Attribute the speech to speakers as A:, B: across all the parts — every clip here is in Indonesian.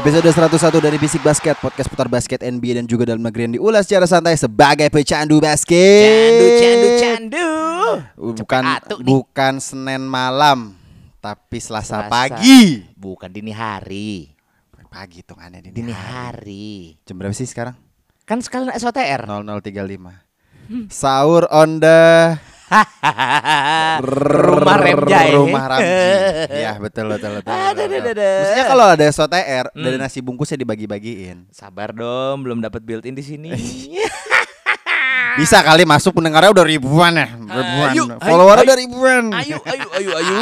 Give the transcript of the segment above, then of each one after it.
A: Episode 101 dari Bisik Basket, podcast putar basket NBA dan juga dalam negeri yang diulas secara santai sebagai pecandu basket.
B: Candu, candu, candu.
A: Bukan
B: atuh nih.
A: bukan Senin malam, tapi Selasa,
B: Selasa.
A: pagi.
B: Bukan dini hari.
A: Pagi tuh aneh dini,
B: Dini
A: hari.
B: hari.
A: Jam berapa sih sekarang?
B: Kan sekalian SOTR.
A: 0035. Sahur on the
B: Rumah Remjai.
A: Rumah Ramji. Iya, betul betul betul. Maksudnya kalau ada SOTR, dari
B: Hmm.
A: nasi bungkusnya dibagi-bagiin.
B: Sabar dong, belum dapat built-in di sini.
A: Bisa kali masuk pendengarnya udah ribuan ya, ribuan.
B: Ayo, ayo,
A: Followernya udah ribuan.
B: ayo, ayo, ayo, ayo.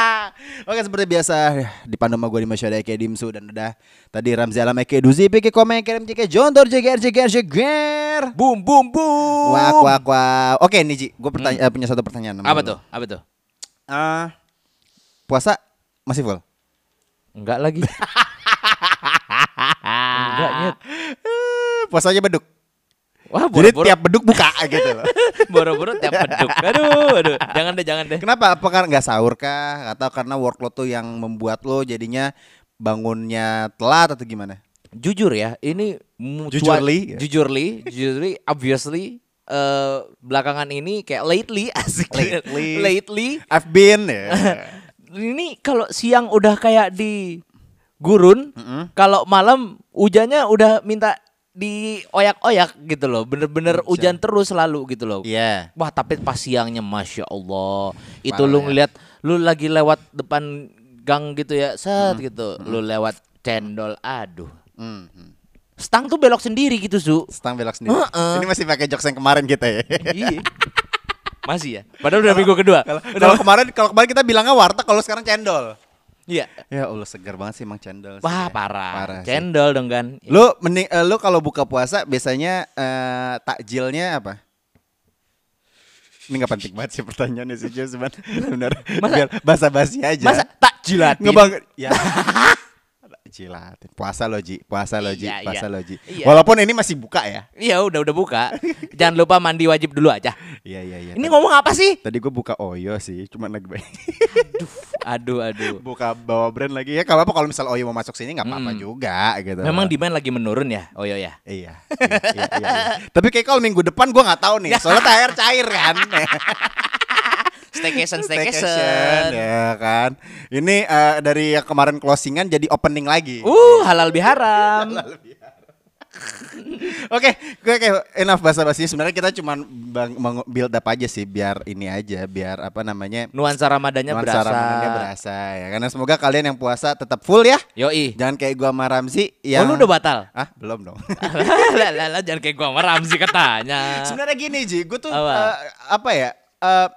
A: Oke seperti biasa dipandu sama gue di Masyada Eke Dimsu dan udah tadi Ramzi Alam Eke Duzi Peke Kome Eke Eke Jontor Jeger Jeger Jeger
B: Boom, boom, boom.
A: Wak wak wak Oke nih Ji gue pertanya- eh, punya satu pertanyaan
B: Apa tuh? Apa tuh?
A: Ah, Puasa masih full?
B: Enggak lagi. Enggak, Nyet.
A: Eh, Puasanya beduk
B: Wah,
A: Jadi
B: boro-boro.
A: tiap beduk buka gitu loh
B: boro-boro tiap beduk. Aduh, aduh. Jangan deh, jangan deh.
A: Kenapa? Apa karena nggak sahur kah? Atau karena workload tuh yang membuat lo jadinya bangunnya telat atau gimana?
B: jujur ya ini
A: Jujurly?
B: jujurly jujurly obviously eh belakangan ini kayak lately asik
A: Lately.
B: lately
A: I've been ya
B: ini kalau siang udah kayak di gurun kalau malam hujannya udah minta dioyak-oyak gitu loh bener-bener hujan terus selalu gitu loh
A: Iya
B: Wah tapi pas siangnya masya Allah itu
A: Parah
B: lu
A: ya.
B: ngeliat lu lagi lewat depan gang gitu ya set gitu lu lewat cendol aduh
A: Hmm, hmm.
B: stang tuh belok sendiri gitu su
A: Stang belok sendiri.
B: Heeh.
A: Ini masih pakai jokes yang kemarin kita ya.
B: Iya. Masih ya? Padahal udah minggu kedua.
A: Kalau kalau kemarin kalau kemarin kita bilangnya warteg, kalau sekarang cendol.
B: Iya.
A: Ya Allah segar banget sih emang cendol. sih ya.
B: Wah parah.
A: Parah sih.
B: Cendol dong kan.
A: Lu mending eh, lu kalau buka puasa biasanya eh, takjilnya apa? Ini gak penting banget sih pertanyaannya sih Jus, cuman benar biar basa-basi aja.
B: Masa tak jilatin?
A: ngebang ya. Jilatin. Puasa lo Ji, puasa lo Ji,
B: Iya,
A: puasa
B: iya.
A: lo Ji.
B: Iya.
A: Walaupun ini masih buka ya.
B: Iya udah udah buka. Jangan lupa mandi wajib dulu aja.
A: Iya iya iya.
B: Ini ngomong apa sih?
A: Tadi gue buka Oyo sih, cuman lagi baik.
B: Aduh aduh.
A: buka bawa brand lagi ya kalau apa kalau misal Oyo mau masuk sini nggak apa-apa
B: Mm.
A: juga gitu
B: Memang demand lagi menurun ya? Iya ya.
A: iya, iya, iya, iya, iya. tapi kayak kalau minggu depan gua nggak tahu nih soalnya THR cair kan
B: Staycation
A: Staycation,
B: staycation.
A: ya kan ini eh, dari yang kemarin closingan jadi opening lagi
B: Uh halal biharam.
A: Oke, oke, oke, enough bahasa basi. Sebenarnya kita cuma build up aja sih, biar ini aja, biar apa namanya
B: Nuansa Ramadannya
A: nuansa
B: berasa.
A: Ramadannya berasa ya. Karena semoga kalian yang puasa tetap full ya.
B: Yoi.
A: Jangan kayak gua sama Ramzi
B: Oh
A: yang
B: lu udah batal?
A: Ah, belum dong.
B: lah, jangan kayak gua sama Ramzi katanya.
A: Sebenarnya gini Ji, gue tuh
B: Apa?
A: eh, apa ya? eh,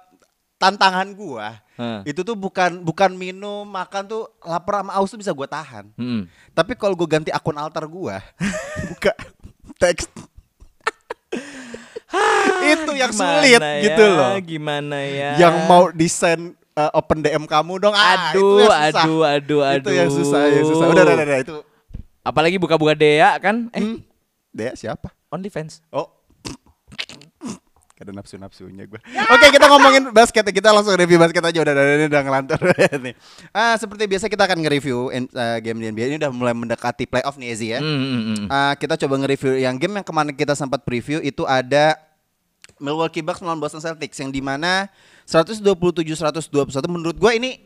A: tantangan gua
B: Hmm.
A: itu tuh bukan bukan minum, makan tuh lapar sama aus tuh bisa gua tahan.
B: Hmm.
A: Tapi kalau gue ganti akun altar gua, buka teks itu yang
B: Gimana
A: sulit
B: ya,
A: gitu loh.
B: Gimana ya?
A: Yang mau desain eh, open DM kamu dong. Ah, itu
B: Aduh,
A: yang susah.
B: aduh, aduh, aduh.
A: Itu yang susah, yang susah. Udah, udah, udah, udah, itu.
B: Apalagi buka-buka Dea kan? Eh,
A: Hmm. Dea siapa?
B: OnlyFans.
A: Oh. Ada nafsu-nafsunya gue. Oke, kita ngomongin basket. Kita langsung review basket aja. Udah, udah, udah, udah ngelantur nih. Ah, seperti biasa kita akan nge-review eh, game di NBA. Ini udah mulai mendekati playoff nih, Ezi ya.
B: Hmm, hmm.
A: Ah, kita coba nge-review yang game yang kemarin kita sempat preview itu ada Milwaukee Bucks melawan Boston Celtics yang di mana 127-121 menurut gue ini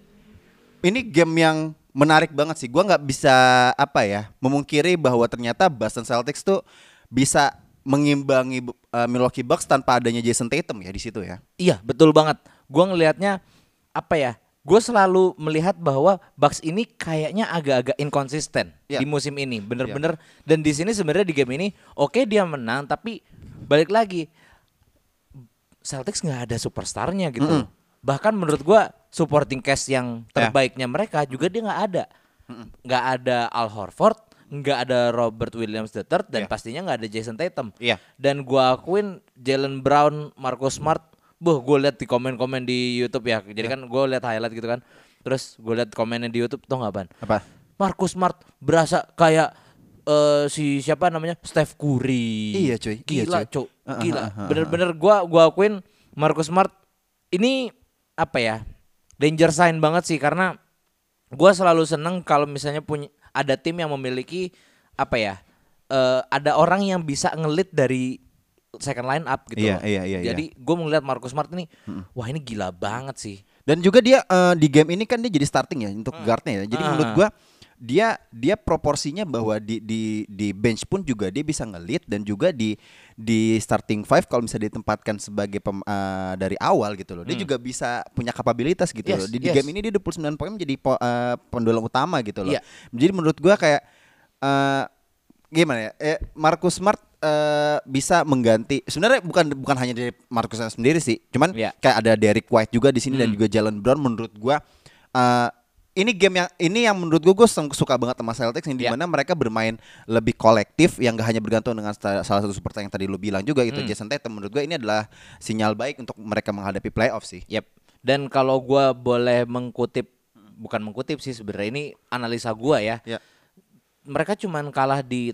A: ini game yang menarik banget sih. Gua nggak bisa apa ya memungkiri bahwa ternyata Boston Celtics tuh bisa mengimbangi uh, Milwaukee Bucks tanpa adanya Jason Tatum ya di situ ya.
B: Iya, betul banget. Gua ngelihatnya apa ya? Gue selalu melihat bahwa Bucks ini kayaknya agak-agak inkonsisten
A: Iya.
B: di musim ini, bener-bener. Dan di sini sebenarnya di game ini, oke dia menang, tapi balik lagi Celtics nggak ada superstarnya gitu. Bahkan menurut gua supporting cast yang
A: Ya.
B: terbaiknya mereka juga dia nggak ada. Nggak ada Al Horford, nggak ada Robert Williams III dan
A: Ya.
B: pastinya nggak ada Jason Tatum.
A: Iya.
B: Dan gua akuin Jalen Brown, Marcus Smart, buh gue lihat di komen-komen di YouTube ya. Jadi kan gue lihat highlight gitu kan. Terus gue lihat komennya di YouTube tuh nggak ban?
A: Apa?
B: Marcus Smart berasa kayak eh, si siapa namanya Steph Curry.
A: Iya, cuy. Iya,
B: Gila,
A: cuy.
B: cuy.
A: Heeh,
B: Gila. Bener-bener gua gua akuin Marcus Smart ini apa ya? Danger sign banget sih karena gua selalu seneng kalau misalnya punya ada tim yang memiliki apa ya? eh, ada orang yang bisa ngelit dari second line up gitu.
A: Iya,
B: loh.
A: iya, iya,
B: Jadi gue melihat Marcus Smart ini, wah ini gila banget sih.
A: Dan juga dia eh, di game ini kan dia jadi starting ya untuk guardnya ya. Jadi
B: Ah.
A: menurut gua dia dia proporsinya bahwa di di di bench pun juga dia bisa ngelit dan juga di di starting five kalau bisa ditempatkan sebagai pem, eh, dari awal gitu loh. Dia juga bisa punya kapabilitas gitu
B: Hmm. Yes,
A: loh. Di, di
B: yes.
A: game ini dia 29 poin menjadi po, eh, pendulang utama gitu loh.
B: Iya.
A: Jadi menurut gua kayak eh gimana ya? Eh, Marcus Smart eh, bisa mengganti. Sebenarnya bukan bukan hanya dari Marcus sendiri sih. Cuman
B: Iya.
A: kayak ada Derek White juga di sini dan
B: Hmm.
A: juga Jalen Brown menurut gua eh, ini game yang ini yang menurut gua gue suka banget sama Celtics yang
B: Iya.
A: di mana mereka bermain lebih kolektif yang gak hanya bergantung dengan salah satu superstar yang tadi lu bilang juga itu
B: Hmm.
A: Jason Tatum menurut gua ini adalah sinyal baik untuk mereka menghadapi playoff sih.
B: Yep. Dan kalau gua boleh mengkutip bukan mengkutip sih sebenarnya ini analisa gua ya.
A: Ya.
B: Mereka cuman kalah di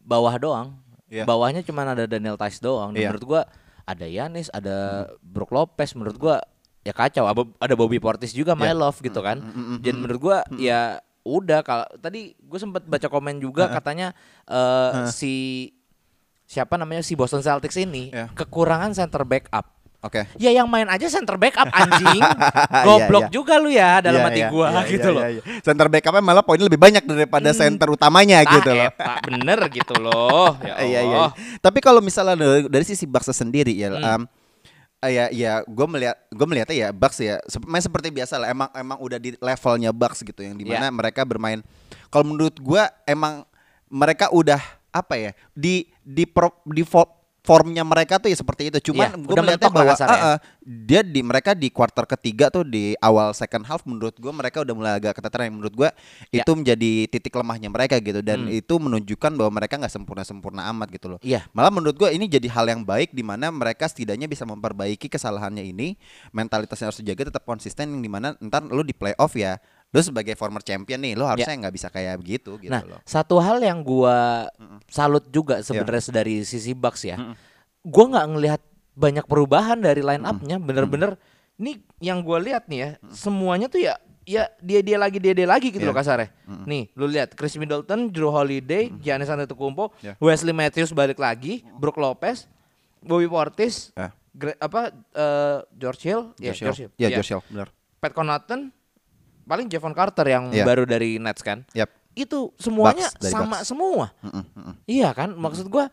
B: bawah doang.
A: Iya.
B: Bawahnya cuman ada Daniel Tice doang. Dan
A: Iya.
B: Menurut gua ada Yanis, ada Brook Lopez menurut gua ya kacau. Ada Bobby Portis juga my
A: Iya.
B: love gitu kan. Dan menurut gua ya udah kalau tadi gue sempat baca komen juga katanya eh, si siapa namanya si Boston Celtics ini
A: Iya.
B: kekurangan center backup.
A: Oke.
B: Ya yang main aja center backup anjing.
A: Iya,
B: Goblok
A: iya.
B: juga lu ya dalam
A: Iya,
B: hati
A: iya,
B: gua
A: iya,
B: gitu
A: iya,
B: loh.
A: iya, iya. Center backupnya malah poinnya lebih banyak daripada center utamanya
B: Ah,
A: gitu loh.
B: eta, bener gitu loh. Ya
A: Iya iya.
B: Allah.
A: Tapi kalau misalnya dari, dari sisi Bucks sendiri ya,
B: Hmm.
A: em, eh, ya ya gue melihat gue melihatnya ya Bucks ya main seperti biasa lah. Emang emang udah di levelnya Bucks gitu yang di mana
B: Ya.
A: mereka bermain. Kalau menurut gue emang mereka udah apa ya di di pro, di formnya mereka tuh ya seperti itu. Cuman
B: Iya,
A: gue melihatnya bahwa
B: ya.
A: ah, ah, dia di mereka di kuarter ketiga tuh di awal second half menurut gue mereka udah mulai agak keteteran menurut gue
B: Ya.
A: itu menjadi titik lemahnya mereka gitu dan
B: Hmm.
A: itu menunjukkan bahwa mereka nggak sempurna sempurna amat gitu loh.
B: Iya.
A: Malah menurut gue ini jadi hal yang baik di mana mereka setidaknya bisa memperbaiki kesalahannya ini, mentalitasnya harus dijaga tetap konsisten yang di mana ntar lu di playoff ya, lu sebagai former champion nih, lu harusnya nggak bisa kayak begitu gitu
B: Ya. Nah,
A: loh.
B: satu hal yang gua salut juga sebenarnya dari sisi Bucks ya. Gua nggak ngelihat banyak perubahan dari line up-nya, bener-bener ini yang gua lihat nih ya, semuanya tuh ya ya dia dia lagi dia dia lagi gitu
A: Iya.
B: loh kasarnya. Nih, lu lihat Chris Middleton, Drew Holiday, Giannis Antetokounmpo,
A: Ya.
B: Wesley Matthews balik lagi, Brook Lopez, Bobby Portis,
A: Ya.
B: Gre- apa eh, George Hill, ya
A: George
B: George
A: Hill.
B: Hill.
A: Ya,
B: Iya.
A: George Hill, benar.
B: Pat Connaughton, paling Javon Carter yang
A: Iya.
B: baru dari Nets kan
A: Yap.
B: itu semuanya
A: Bucks,
B: sama
A: Bucks.
B: semua.
A: Mm-mm, mm-mm.
B: Iya kan? Maksud gua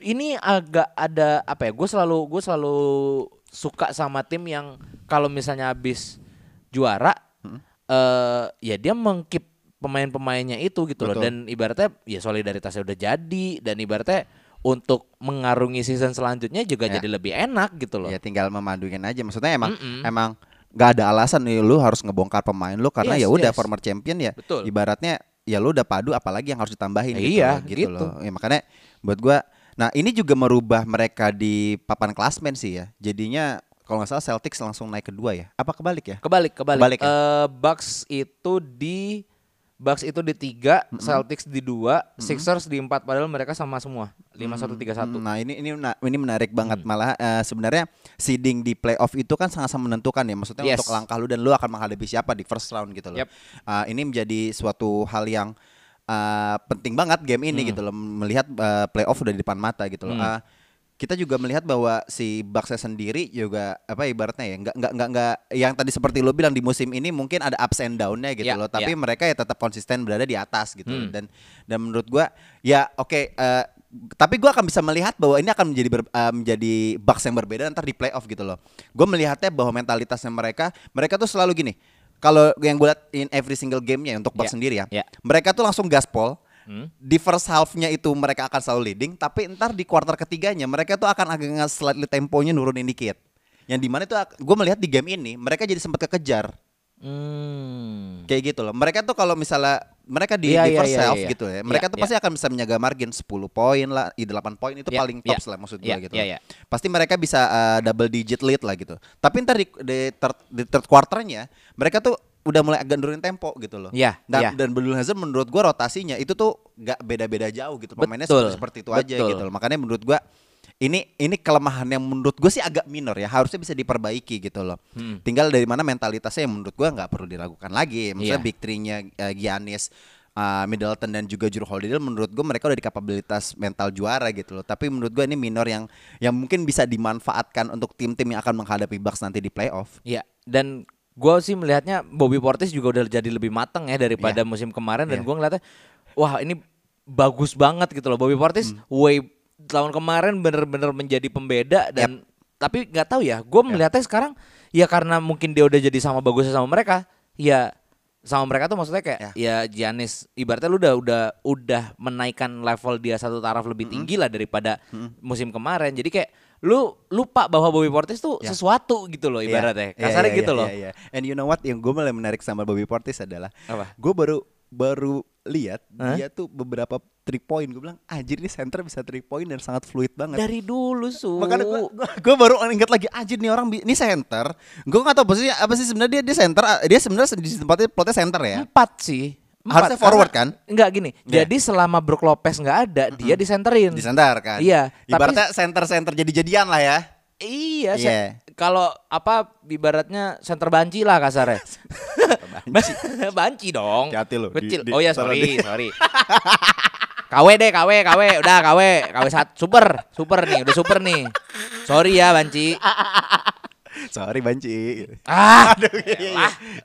B: ini agak ada apa ya? Gue selalu gue selalu suka sama tim yang kalau misalnya habis juara eh ya dia mengkip pemain-pemainnya itu gitu loh
A: Betul.
B: dan ibaratnya ya solidaritasnya udah jadi dan ibaratnya untuk mengarungi season selanjutnya juga
A: Ya.
B: jadi lebih enak gitu loh.
A: Ya tinggal memaduin aja. Maksudnya emang
B: Mm-mm.
A: emang nggak ada alasan nih lu harus ngebongkar pemain lu karena
B: Yes,
A: ya udah
B: yes.
A: former champion ya.
B: Betul.
A: Ibaratnya ya lu udah padu apalagi yang harus ditambahin gitu
B: Iya,
A: gitu,
B: gitu.
A: loh. Ya makanya buat gua nah ini juga merubah mereka di papan klasmen sih ya. Jadinya kalau nggak salah Celtics langsung naik kedua ya. Apa kebalik ya?
B: Kebalik, kebalik.
A: Kebalik ya?
B: Eh, Bucks itu di Bucks itu di tiga, Celtics di dua, Sixers di empat. Padahal mereka sama semua, lima satu tiga satu.
A: Nah ini ini ini menarik banget
B: Hmm.
A: malah eh, sebenarnya seeding di playoff itu kan sangat-sangat menentukan ya maksudnya
B: Yes.
A: untuk langkah lu dan lu akan menghadapi siapa di first round gitu loh.
B: Yep.
A: Ah, ini menjadi suatu hal yang ah, penting banget game ini
B: Hmm.
A: gitu loh melihat eh, playoff udah di depan mata gitu loh. Ah, kita juga melihat bahwa si Bucks sendiri juga apa ibaratnya ya nggak nggak nggak nggak yang tadi seperti lo bilang di musim ini mungkin ada ups and down-nya gitu
B: Ya,
A: loh tapi
B: ya.
A: mereka ya tetap konsisten berada di atas gitu
B: Hmm.
A: dan dan menurut gua ya oke eh, tapi gua akan bisa melihat bahwa ini akan menjadi ber- eh, menjadi Bucks yang berbeda ntar di playoff gitu loh. Gue melihatnya bahwa mentalitasnya mereka mereka tuh selalu gini. Kalau yang gue lihat in every single gamenya untuk Bucks
B: Ya,
A: sendiri ya,
B: ya.
A: mereka tuh langsung gaspol.
B: Hmm.
A: Di first half-nya itu mereka akan selalu leading, tapi ntar di kuarter ketiganya mereka tuh akan agak nge- slightly temponya nurunin dikit. Yang di mana itu gue melihat di game ini mereka jadi sempat kekejar
B: Hmm.
A: kayak gitu loh. Mereka tuh kalau misalnya mereka di,
B: Iya,
A: di
B: iya,
A: first
B: iya,
A: half
B: iya.
A: gitu ya. Mereka
B: Iya,
A: tuh
B: iya.
A: pasti akan bisa menjaga margin 10 poin lah, i 8 poin itu
B: Iya,
A: paling
B: iya.
A: tops lah maksud gue
B: Iya,
A: gitu.
B: iya,
A: loh.
B: iya.
A: Pasti mereka bisa uh, double digit lead lah gitu. Tapi ntar di, di, third, di third quarternya mereka tuh udah mulai agak nurunin tempo gitu loh.
B: Iya,
A: Dan
B: iya.
A: dan Hazard menurut gua rotasinya itu tuh gak beda-beda jauh gitu. Pemainnya
B: Betul,
A: seperti, itu aja
B: betul.
A: gitu loh. Makanya menurut gua ini ini kelemahan yang menurut gue sih agak minor ya harusnya bisa diperbaiki gitu loh
B: Hmm.
A: tinggal dari mana mentalitasnya yang menurut gua nggak perlu diragukan lagi maksudnya
B: Iya.
A: big three-nya eh, Giannis uh, Middleton dan juga Jrue Holiday menurut gue mereka udah di kapabilitas mental juara gitu loh tapi menurut gue ini minor yang yang mungkin bisa dimanfaatkan untuk tim-tim yang akan menghadapi Bucks nanti di playoff
B: Iya, dan gue sih melihatnya Bobby Portis juga udah jadi lebih matang ya daripada
A: Iya.
B: musim kemarin
A: Iya.
B: dan gue ngeliatnya wah ini bagus banget gitu loh. Bobby Portis
A: Hmm.
B: way tahun kemarin bener-bener menjadi pembeda dan tapi nggak tahu ya gue melihatnya sekarang ya karena mungkin dia udah jadi sama bagusnya sama mereka ya sama mereka tuh maksudnya kayak ya, Giannis ibaratnya lu udah udah udah menaikkan level dia satu taraf lebih tinggi lah daripada musim kemarin. Jadi kayak lu lupa bahwa Bobby Portis tuh
A: Ya.
B: sesuatu gitu loh ibaratnya
A: Iya,
B: kasarnya
A: iya,
B: gitu
A: iya,
B: loh
A: iya, iya. And you know what yang gue mulai menarik sama Bobby Portis adalah
B: Apa?
A: gue baru baru lihat
B: Hah?
A: dia tuh beberapa three point gue bilang anjir ini center bisa three point dan sangat fluid banget
B: dari dulu su
A: Makanya gue gue baru ingat lagi anjir nih orang ini center. Gue nggak tahu posisinya apa sih sebenarnya dia dia center dia sebenarnya di tempatnya plotnya center ya.
B: empat sih
A: Harusnya forward kan?
B: Enggak gini.
A: Iya.
B: Jadi selama Brook Lopez nggak ada, dia disenterin.
A: Di center kan.
B: Iya, tapi-
A: Ibaratnya center-center jadi-jadian lah ya.
B: Iya,
A: Iya.
B: se- kalau apa ibaratnya center banci lah kasarnya.
A: Banci.
B: banci dong.
A: Hati-hati lo, di-
B: Kecil.
A: di-
B: oh ya sorry,
A: di-
B: sorry. KW deh, KW, KW, udah KW, KW satu, super, super nih, udah super nih. Sorry ya Banci.
A: Sorry Banci.
B: Ah,
A: Aduh, iya, iya,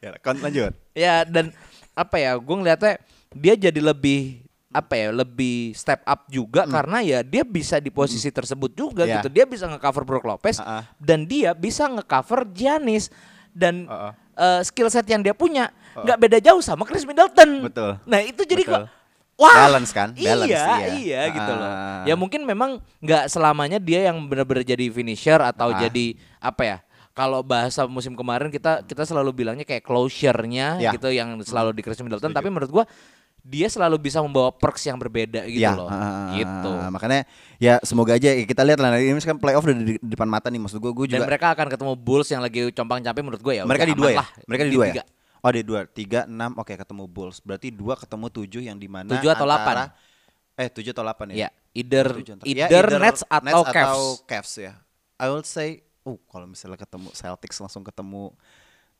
A: iya. Ya, lanjut.
B: ya dan apa ya, gue ngeliatnya dia jadi lebih apa ya, lebih step up juga karena ya dia bisa di posisi tersebut juga
A: Iya.
B: gitu. Dia bisa ngecover Brook Lopez
A: Ah, ah.
B: dan dia bisa ngecover Giannis dan
A: Ah, ah.
B: eh, skill set yang dia punya nggak beda jauh sama Chris Middleton.
A: Betul.
B: Nah itu jadi
A: Betul.
B: kok Wah,
A: Balance kan? Balance,
B: iya,
A: iya.
B: iya gitu loh.
A: Ah.
B: Ya mungkin memang nggak selamanya dia yang benar-benar jadi finisher atau
A: Ah.
B: jadi apa ya? Kalau bahasa musim kemarin kita kita selalu bilangnya kayak closure-nya
A: Ya.
B: gitu yang selalu di Chris Middleton. Tapi menurut gua dia selalu bisa membawa perks yang berbeda gitu
A: Ya,
B: loh.
A: ah,
B: gitu.
A: makanya ya semoga aja ya, kita lihat lah ini kan playoff udah di, di depan mata nih maksud gue gue
B: Dan
A: juga
B: mereka akan ketemu Bulls yang lagi compang-camping menurut gue ya.
A: mereka di dua ya
B: lah.
A: mereka di dua
B: tiga.
A: ya oh di dua tiga enam oke ketemu Bulls berarti dua ketemu tujuh yang di mana
B: Tujuh atau delapan?
A: eh tujuh atau delapan ya
B: Ya, either
A: antara-
B: either,
A: ya,
B: Nets atau Cavs.
A: Cavs ya I will say uh kalau misalnya ketemu Celtics langsung ketemu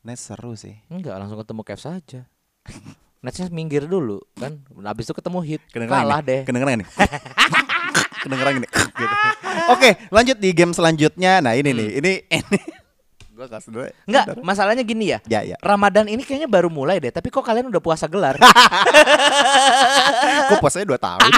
A: Nets seru sih
B: Enggak, langsung ketemu Cavs saja. Netsnya minggir dulu kan, habis itu ketemu Heat,
A: Kedengeran
B: kalah
A: ini?
B: deh.
A: Kedengeran ini. Kedengeran ini. Gitu. Oke, lanjut di game selanjutnya. Nah, ini nih, ini ini gua kasih dulu. ya.
B: Enggak, masalahnya gini ya.
A: Ya, ya.
B: Ramadan ini kayaknya baru mulai deh, tapi kok kalian udah puasa gelar?
A: Kok puasanya 2 tahun?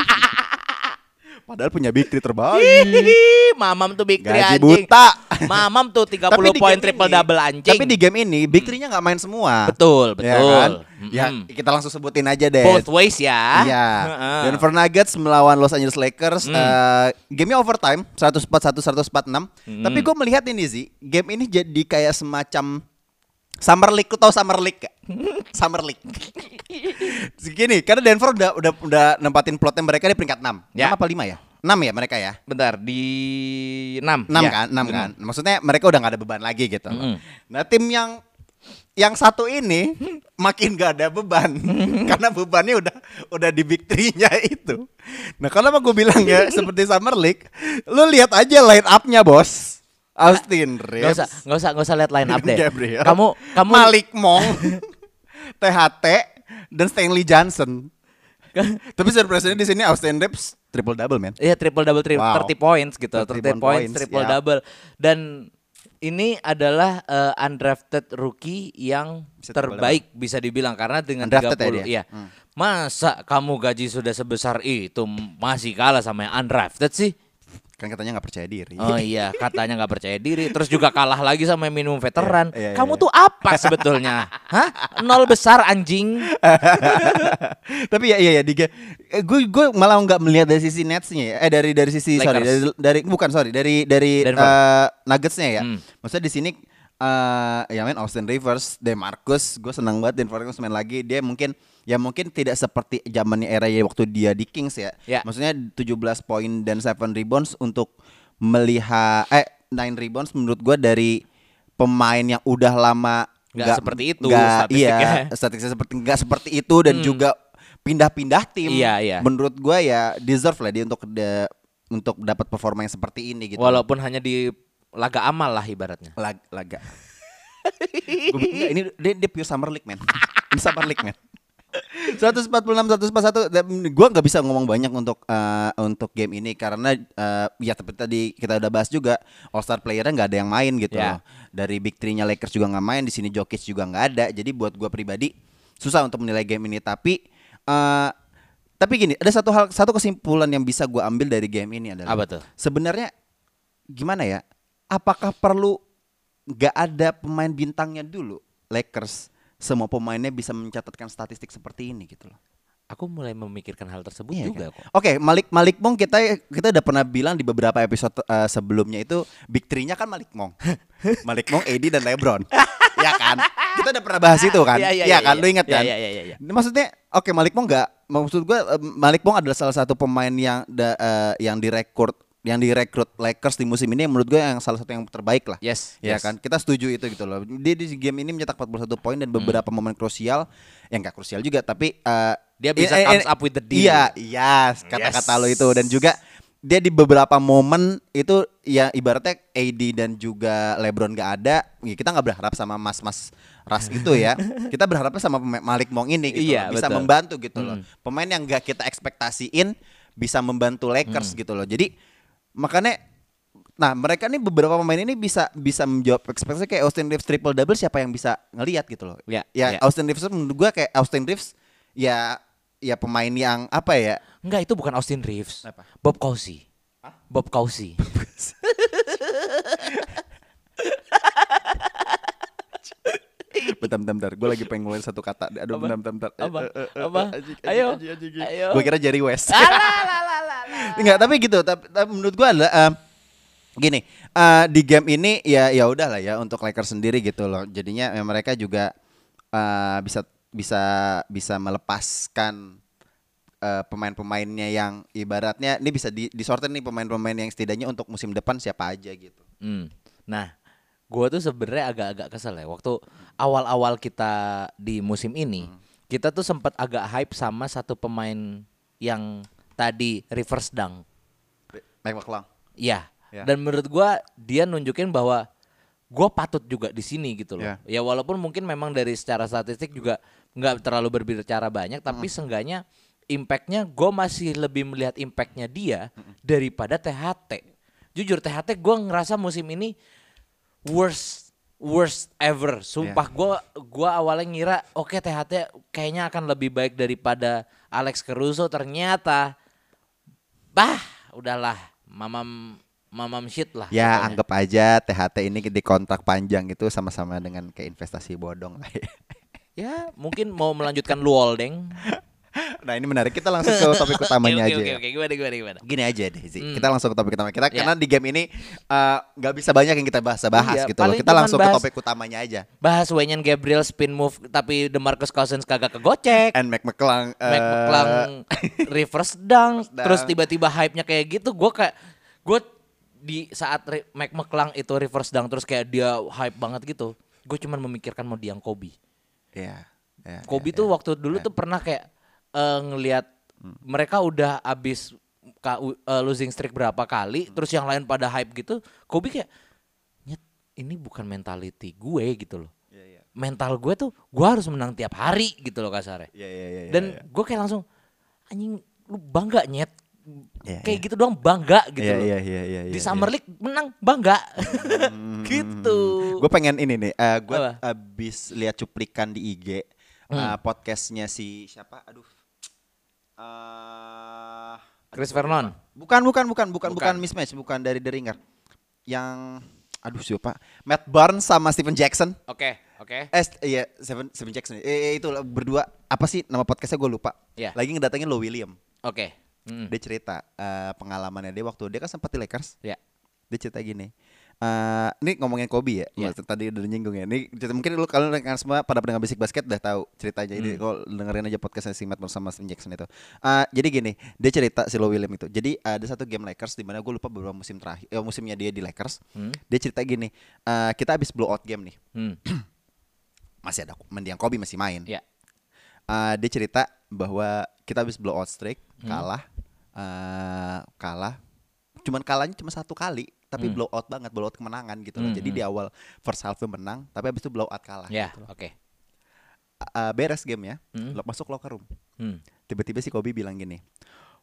A: Padahal punya big three terbaik.
B: Hihihi, Mamam tuh big three
A: Gaji
B: anjing.
A: buta.
B: Mamam tuh 30
A: Tapi di
B: poin triple
A: ini-
B: double anjing.
A: Tapi di game ini big three-nya nggak main semua.
B: betul, betul.
A: Ya kan? Ya,
B: Mm-mm.
A: kita langsung sebutin aja deh.
B: Both ways ya.
A: Iya.
B: Heeh.
A: Denver Nuggets melawan Los Angeles Lakers.
B: Hmm.
A: eh, gamenya overtime 141 146.
B: Hmm.
A: Tapi gue melihat ini sih, game ini jadi kayak semacam Summer League, lu tau Summer League gak? Summer League. Gini, karena Denver udah udah udah nempatin plotnya mereka di peringkat 6.
B: Ya.
A: 6 apa 5 ya? 6 ya mereka ya?
B: Bentar, di 6.
A: 6 kan? 6 kan? Maksudnya mereka udah gak ada beban lagi gitu.
B: Mm-mm.
A: Nah, tim yang yang satu ini makin gak ada beban karena bebannya udah udah di big three-nya itu. Nah, kenapa gue bilang ya seperti Summer League, lu lihat aja line up-nya, Bos. Austin
B: Gak
A: Reeves,
B: usah, gak usah, gak usah lihat line up deh.
A: Gabriel,
B: Kamu, kamu
A: Malik Monk, THT dan Stanley Johnson. Tapi surprise-nya di sini Austin Reeves triple double, man.
B: Iya triple double tri
A: Wow.
B: 30 points gitu,
A: 30
B: 30 points,
A: points,
B: triple
A: ya.
B: double. Dan ini adalah eh, undrafted rookie yang
A: Bisa triple
B: terbaik bisa dibilang karena dengan
A: Undrafted ya
B: 30
A: dia?
B: iya.
A: Hmm.
B: Masa kamu gaji sudah sebesar itu masih kalah sama yang undrafted sih?
A: Kan katanya nggak percaya diri.
B: Oh iya, katanya nggak percaya diri, terus juga kalah lagi sama minimum veteran.
A: Iya, iya,
B: Kamu
A: iya.
B: tuh apa sebetulnya? Hah? Nol besar anjing.
A: Tapi ya iya ya di gue gue malah nggak melihat dari sisi Netsnya ya. Eh dari dari sisi sorry
B: Lakers.
A: dari, dari bukan sorry dari dari
B: Denver.
A: eh, Nuggetsnya ya.
B: Hmm.
A: Maksudnya di sini eh ya main Austin Rivers, DeMarcus, gue senang banget DeMarcus main lagi. Dia mungkin ya mungkin tidak seperti zamannya era ya waktu dia di Kings ya.
B: Ya.
A: Maksudnya 17 poin dan 7 rebounds untuk melihat eh 9 rebounds menurut gue dari pemain yang udah lama
B: Nggak seperti itu
A: nggak-
B: statistiknya.
A: Iya, statistiknya seperti nggak seperti itu dan juga pindah-pindah tim.
B: Hmm. Iya, iya.
A: Menurut gua ya deserve lah dia untuk de- untuk dapat performa yang seperti ini gitu.
B: Walaupun hanya di laga amal lah ibaratnya.
A: Lag- laga. Gua- enggak, ini dia, dia pure summer league man. Ini summer league man. 146 141 dan gua nggak bisa ngomong banyak untuk eh, untuk game ini karena eh, ya seperti tadi kita udah bahas juga All Star playernya nggak ada yang main gitu
B: Ya.
A: loh. Dari Big Three-nya Lakers juga nggak main, di sini Jokic juga nggak ada. Jadi buat gua pribadi susah untuk menilai game ini tapi eh tapi gini, ada satu hal satu kesimpulan yang bisa gua ambil dari game ini adalah
B: Apa tuh?
A: sebenarnya gimana ya? Apakah perlu nggak ada pemain bintangnya dulu Lakers semua pemainnya bisa mencatatkan statistik seperti ini gitu loh.
B: Aku mulai memikirkan hal tersebut
A: Iya
B: juga
A: kan?
B: kok.
A: Oke, Malik Malik Mong kita kita udah pernah bilang di beberapa episode eh, sebelumnya itu big three-nya kan Malik Mong. Malik Mong, AD dan LeBron. ya kan? Kita udah pernah bahas itu kan?
B: Iya, iya,
A: Iya
B: iya,
A: kan?
B: iya.
A: Lu ingat
B: Iya,
A: kan?
B: iya, iya, iya.
A: Maksudnya oke Malik Mong nggak maksud gua eh, Malik Mong adalah salah satu pemain yang da- eh, yang direkrut yang direkrut Lakers di musim ini menurut gue yang salah satu yang terbaik lah.
B: Yes,
A: Ya
B: yes.
A: kan? Kita setuju itu gitu loh. Dia di game ini mencetak 41 poin dan beberapa
B: Hmm.
A: momen krusial yang enggak krusial juga tapi eh,
B: Dia bisa
A: eh, eh,
B: comes up with the deal.
A: Iya, iya, kata-kata
B: Yes.
A: lo itu dan juga dia di beberapa momen itu ya ibaratnya AD dan juga LeBron gak ada, ya kita nggak berharap sama mas-mas ras itu ya. Kita berharapnya sama Malik Monk ini gitu
B: Iya,
A: loh, bisa
B: betul.
A: membantu gitu loh.
B: Mm.
A: Pemain yang gak kita ekspektasiin bisa membantu. Lakers gitu loh. Jadi makanya Nah mereka nih beberapa pemain ini bisa bisa menjawab ekspektasi kayak Austin Reeves triple double siapa yang bisa ngelihat gitu loh.
B: Ya,
A: ya
B: ya.
A: Austin Reeves menurut gua kayak Austin Reeves ya ya pemain yang apa ya?
B: Enggak, itu bukan Austin Reeves.
A: Apa?
B: Bob Cousy. Bob Cousy.
A: Bentar bentar bentar. Gue lagi pengen ngeluarin satu kata. Aduh
B: Apa?
A: bentar bentar bentar.
B: Apa?
A: Eh, eh, eh,
B: Apa? Ayo. Ayo.
A: Gue kira Jerry West.
B: Alah,
A: Enggak, tapi gitu. Tapi, tapi menurut gua adalah em, gini, eh, di game ini ya ya udah lah ya untuk Lakers sendiri gitu loh. Jadinya ya, mereka juga eh, bisa bisa bisa melepaskan eh, pemain-pemainnya yang ibaratnya ini bisa di, disortir nih pemain-pemain yang setidaknya untuk musim depan siapa aja gitu.
B: Hmm. Nah, gua tuh sebenarnya agak-agak kesel ya waktu awal-awal kita di musim ini,
A: Hmm.
B: kita tuh sempat agak hype sama satu pemain yang tadi reverse dunk.
A: Mike McClung.
B: Iya.
A: Ya.
B: Dan menurut gua dia nunjukin bahwa gua patut juga di sini gitu loh.
A: Ya.
B: Ya walaupun mungkin memang dari secara statistik juga nggak terlalu berbicara banyak, tapi seenggaknya impactnya gue masih lebih melihat impactnya dia daripada THT. Jujur THT gue ngerasa musim ini worst worst ever. Sumpah gua gua awalnya ngira oke THT kayaknya akan lebih baik daripada Alex Caruso ternyata bah udahlah mamam mamam shit lah.
A: Ya
B: pokoknya.
A: anggap aja THT ini di kontrak panjang itu sama-sama dengan kayak investasi bodong lah ya.
B: Mungkin mau melanjutkan Luoldeng.
A: Nah ini menarik kita langsung ke topik utamanya
B: Oke,
A: aja.
B: Oke
A: ya.
B: oke gimana gimana gimana.
A: Gini aja deh Zi.
B: Hmm.
A: Kita langsung ke topik utama kita
B: Ya.
A: karena di game ini eh, nggak bisa banyak yang kita bahas-bahas
B: Iya,
A: gitu loh. Kita langsung ke
B: bahas-
A: topik utamanya aja.
B: Bahas Wenyan Gabriel spin move tapi DeMarcus Cousins kagak kegocek.
A: And Mac McClung eh,
B: Mac McClung reverse dunk, terus tiba-tiba hype-nya kayak gitu, gue kayak gue di saat re- Mac McClung itu reverse dunk terus kayak dia hype banget gitu, gue cuman memikirkan mau diang Kobe.
A: Iya. iya,
B: Kobe
A: iya,
B: tuh
A: iya.
B: waktu dulu tuh pernah kayak eh, ngelihat mereka udah abis ka- u- eh, losing streak berapa kali, terus yang lain pada hype gitu, Kobe kayak "Nyet, ini bukan mentality gue gitu loh.
A: Iya, iya.
B: Mental gue tuh gue harus menang tiap hari gitu loh kasarnya.
A: Iya, iya, iya,
B: Dan
A: iya.
B: gue kayak langsung anjing lu bangga nyet.
A: Iya,
B: kayak
A: iya.
B: gitu doang bangga gitu
A: Iya,
B: loh.
A: iya, iya, iya,
B: Di
A: iya,
B: Summer
A: iya.
B: League menang bangga. gitu.
A: Gue pengen ini nih, eh gue abis lihat cuplikan di IG
B: Hmm.
A: eh, podcastnya si siapa? Aduh, Eh
B: Chris Vernon.
A: Bukan, bukan, bukan, bukan, bukan,
B: Bukan.
A: mismatch, bukan dari The Ringer. Yang aduh siapa? Matt Barnes sama Steven Jackson.
B: Oke, oke.
A: Eh, iya, Steven, Steven Jackson. Eh, eh, itu berdua apa sih nama podcastnya gue lupa.
B: Iya.
A: Lagi ngedatengin Lo William.
B: Oke. Mm.
A: Dia cerita eh, pengalamannya dia waktu dia kan sempat di Lakers.
B: Ya.
A: Dia cerita gini. Eh ini ngomongin Kobe ya,
B: Iya.
A: Maksud- tadi udah nyinggung ya. Ini cerita mungkin lu kalau kan semua pada pendengar basic basket udah tahu ceritanya. Ini kalau dengerin aja podcastnya si Matt bersama Steven Jackson itu. Eh, jadi gini, dia cerita si Lo William itu. Jadi ada satu game Lakers di mana gue lupa beberapa musim terakhir, eh, musimnya dia di Lakers.
B: Hmm.
A: Dia cerita gini, eh, kita habis blowout game nih,
B: Hmm.
A: masih ada mendiang Kobe masih main.
B: Ya.
A: Eh, dia cerita bahwa kita habis blowout streak,
B: Hmm.
A: kalah, eh, kalah, cuman kalahnya cuma satu kali, tapi
B: Hmm.
A: blowout banget, blowout kemenangan gitu loh.
B: Hmm,
A: Jadi
B: hmm.
A: di awal first half menang, tapi habis itu blowout kalah.
B: Ya,
A: gitu loh.
B: oke.
A: Eh, beres game ya,
B: Hmm.
A: lo- masuk locker room.
B: Hmm.
A: Tiba-tiba si Kobe bilang gini,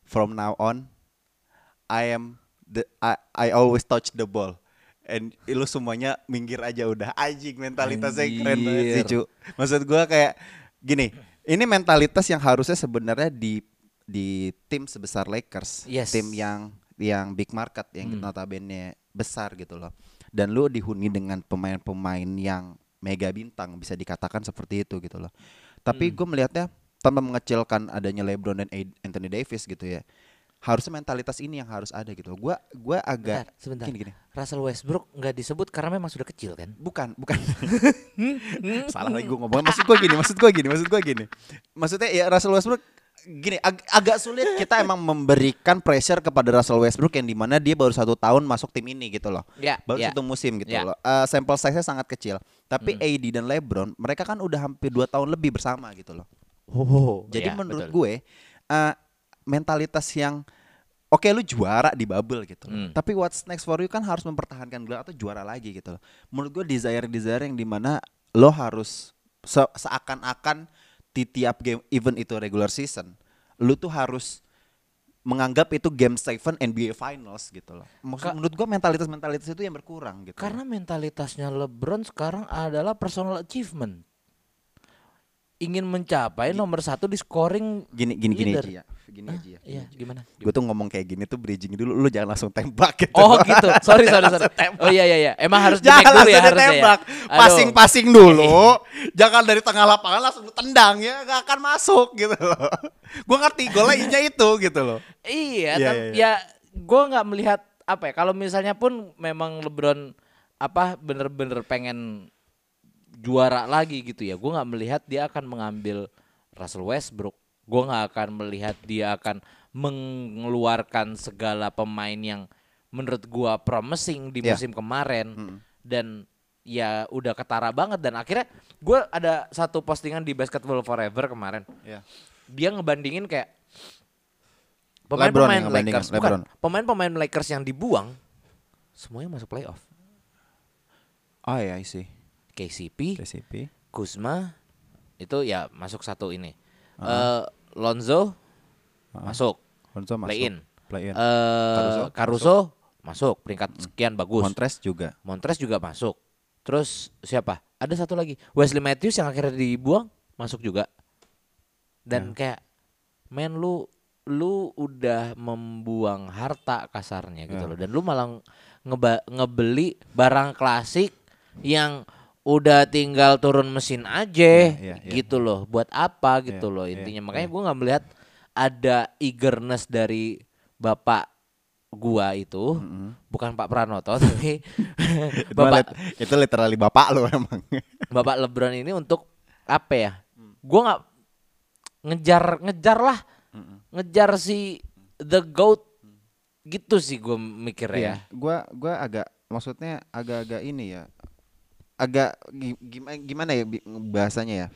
A: from now on, I am the I, I always touch the ball. And lu semuanya minggir aja udah anjing mentalitasnya keren banget sih
B: Anjir.
A: cu. Maksud gua kayak gini, ini mentalitas yang harusnya sebenarnya di di tim sebesar Lakers,
B: Yes.
A: tim yang yang big market yang
B: Hmm.
A: notabene besar gitu loh. Dan lu dihuni dengan pemain-pemain yang mega bintang bisa dikatakan seperti itu gitu loh. Tapi
B: Hmm.
A: gue melihatnya tanpa mengecilkan adanya LeBron dan Anthony Davis gitu ya. Harusnya mentalitas ini yang harus ada gitu. Gua gua agak
B: Bentar, sebentar.
A: gini gini.
B: Russell Westbrook nggak disebut karena memang sudah kecil kan?
A: Bukan, bukan. Salah lagi gue ngomong. Maksud gue gini, maksud gue gini, maksud gue gini. Maksudnya ya Russell Westbrook gini ag- agak sulit kita emang memberikan pressure kepada Russell Westbrook yang di mana dia baru satu tahun masuk tim ini gitu loh.
B: Ya,
A: baru
B: ya.
A: satu musim gitu
B: Ya.
A: loh. Eh, sampel size-nya sangat kecil. Tapi
B: Hmm.
A: AD dan LeBron mereka kan udah hampir dua tahun lebih bersama gitu loh.
B: Oh,
A: Jadi
B: ya,
A: menurut
B: betul.
A: gue eh, mentalitas yang oke lu juara di bubble gitu. loh.
B: Hmm.
A: Tapi what's next for you kan harus mempertahankan gelar atau juara lagi gitu loh. Menurut gue desire-desire yang di mana lo harus se- seakan-akan di tiap game even itu regular season, lu tuh harus menganggap itu game seven NBA Finals gitu loh. Maksud,
B: Ka-
A: menurut gue mentalitas-mentalitas itu yang berkurang gitu.
B: Karena mentalitasnya LeBron sekarang adalah personal achievement. Ingin mencapai nomor satu di scoring
A: gini gini gini
B: leader.
A: aja ya. Gini
B: Hah?
A: aja ya.
B: Iya, gimana?
A: Gue tuh ngomong kayak gini tuh bridging dulu, lu jangan langsung tembak gitu.
B: Oh gitu. Sorry sorry sorry.
A: Tembak.
B: Oh iya iya iya. Emang harus
A: Jangan
B: dulu ya
A: langsung
B: harusnya ya.
A: Passing-passing dulu. Jangan dari tengah lapangan langsung tendang ya, gak akan masuk gitu loh. Gua ngerti golnya itu gitu loh.
B: Iya,
A: Iya,
B: tapi
A: iya, iya.
B: ya gue nggak melihat apa ya. Kalau misalnya pun memang LeBron apa bener-bener pengen juara lagi gitu ya, gue nggak melihat dia akan mengambil Russell Westbrook. Gue nggak akan melihat dia akan mengeluarkan segala pemain yang menurut gua promising di
A: Iya.
B: musim kemarin
A: Mm.
B: dan ya udah ketara banget dan akhirnya gue ada satu postingan di Basketball Forever kemarin
A: Iya.
B: dia ngebandingin kayak pemain-pemain Lakers bukan pemain-pemain Lakers yang dibuang semuanya masuk playoff
A: Oh iya sih.
B: KCP,
A: TCP.
B: Kuzma itu ya masuk satu ini Eh, Lonzo masuk.
A: Lonzo masuk.
B: play in
A: Play in.
B: Eh,
A: Caruso,
B: Caruso, masuk. Peringkat sekian bagus.
A: Montres juga.
B: Montres juga masuk. Terus siapa? Ada satu lagi. Wesley Matthews yang akhirnya dibuang masuk juga. Dan kayak men lu lu udah membuang harta kasarnya gitu
A: Ya.
B: loh. Dan lu malah ngeba- ngebeli barang klasik yang udah tinggal turun mesin aja
A: Ya, ya, ya.
B: gitu loh. Buat apa gitu
A: Ya,
B: loh
A: ya,
B: intinya.
A: ya.
B: makanya gua nggak melihat ada eagerness dari bapak gua itu. Bukan Pak Pranoto tapi bapak
A: itu literally bapak lo emang.
B: bapak LeBron ini untuk apa ya? Gua nggak ngejar ngejar lah. Ngejar si the goat gitu sih gue mikirnya. Ya
A: Iya, gua gua agak maksudnya agak-agak ini ya. Agak gi- gimana gimana ya bahasanya ya?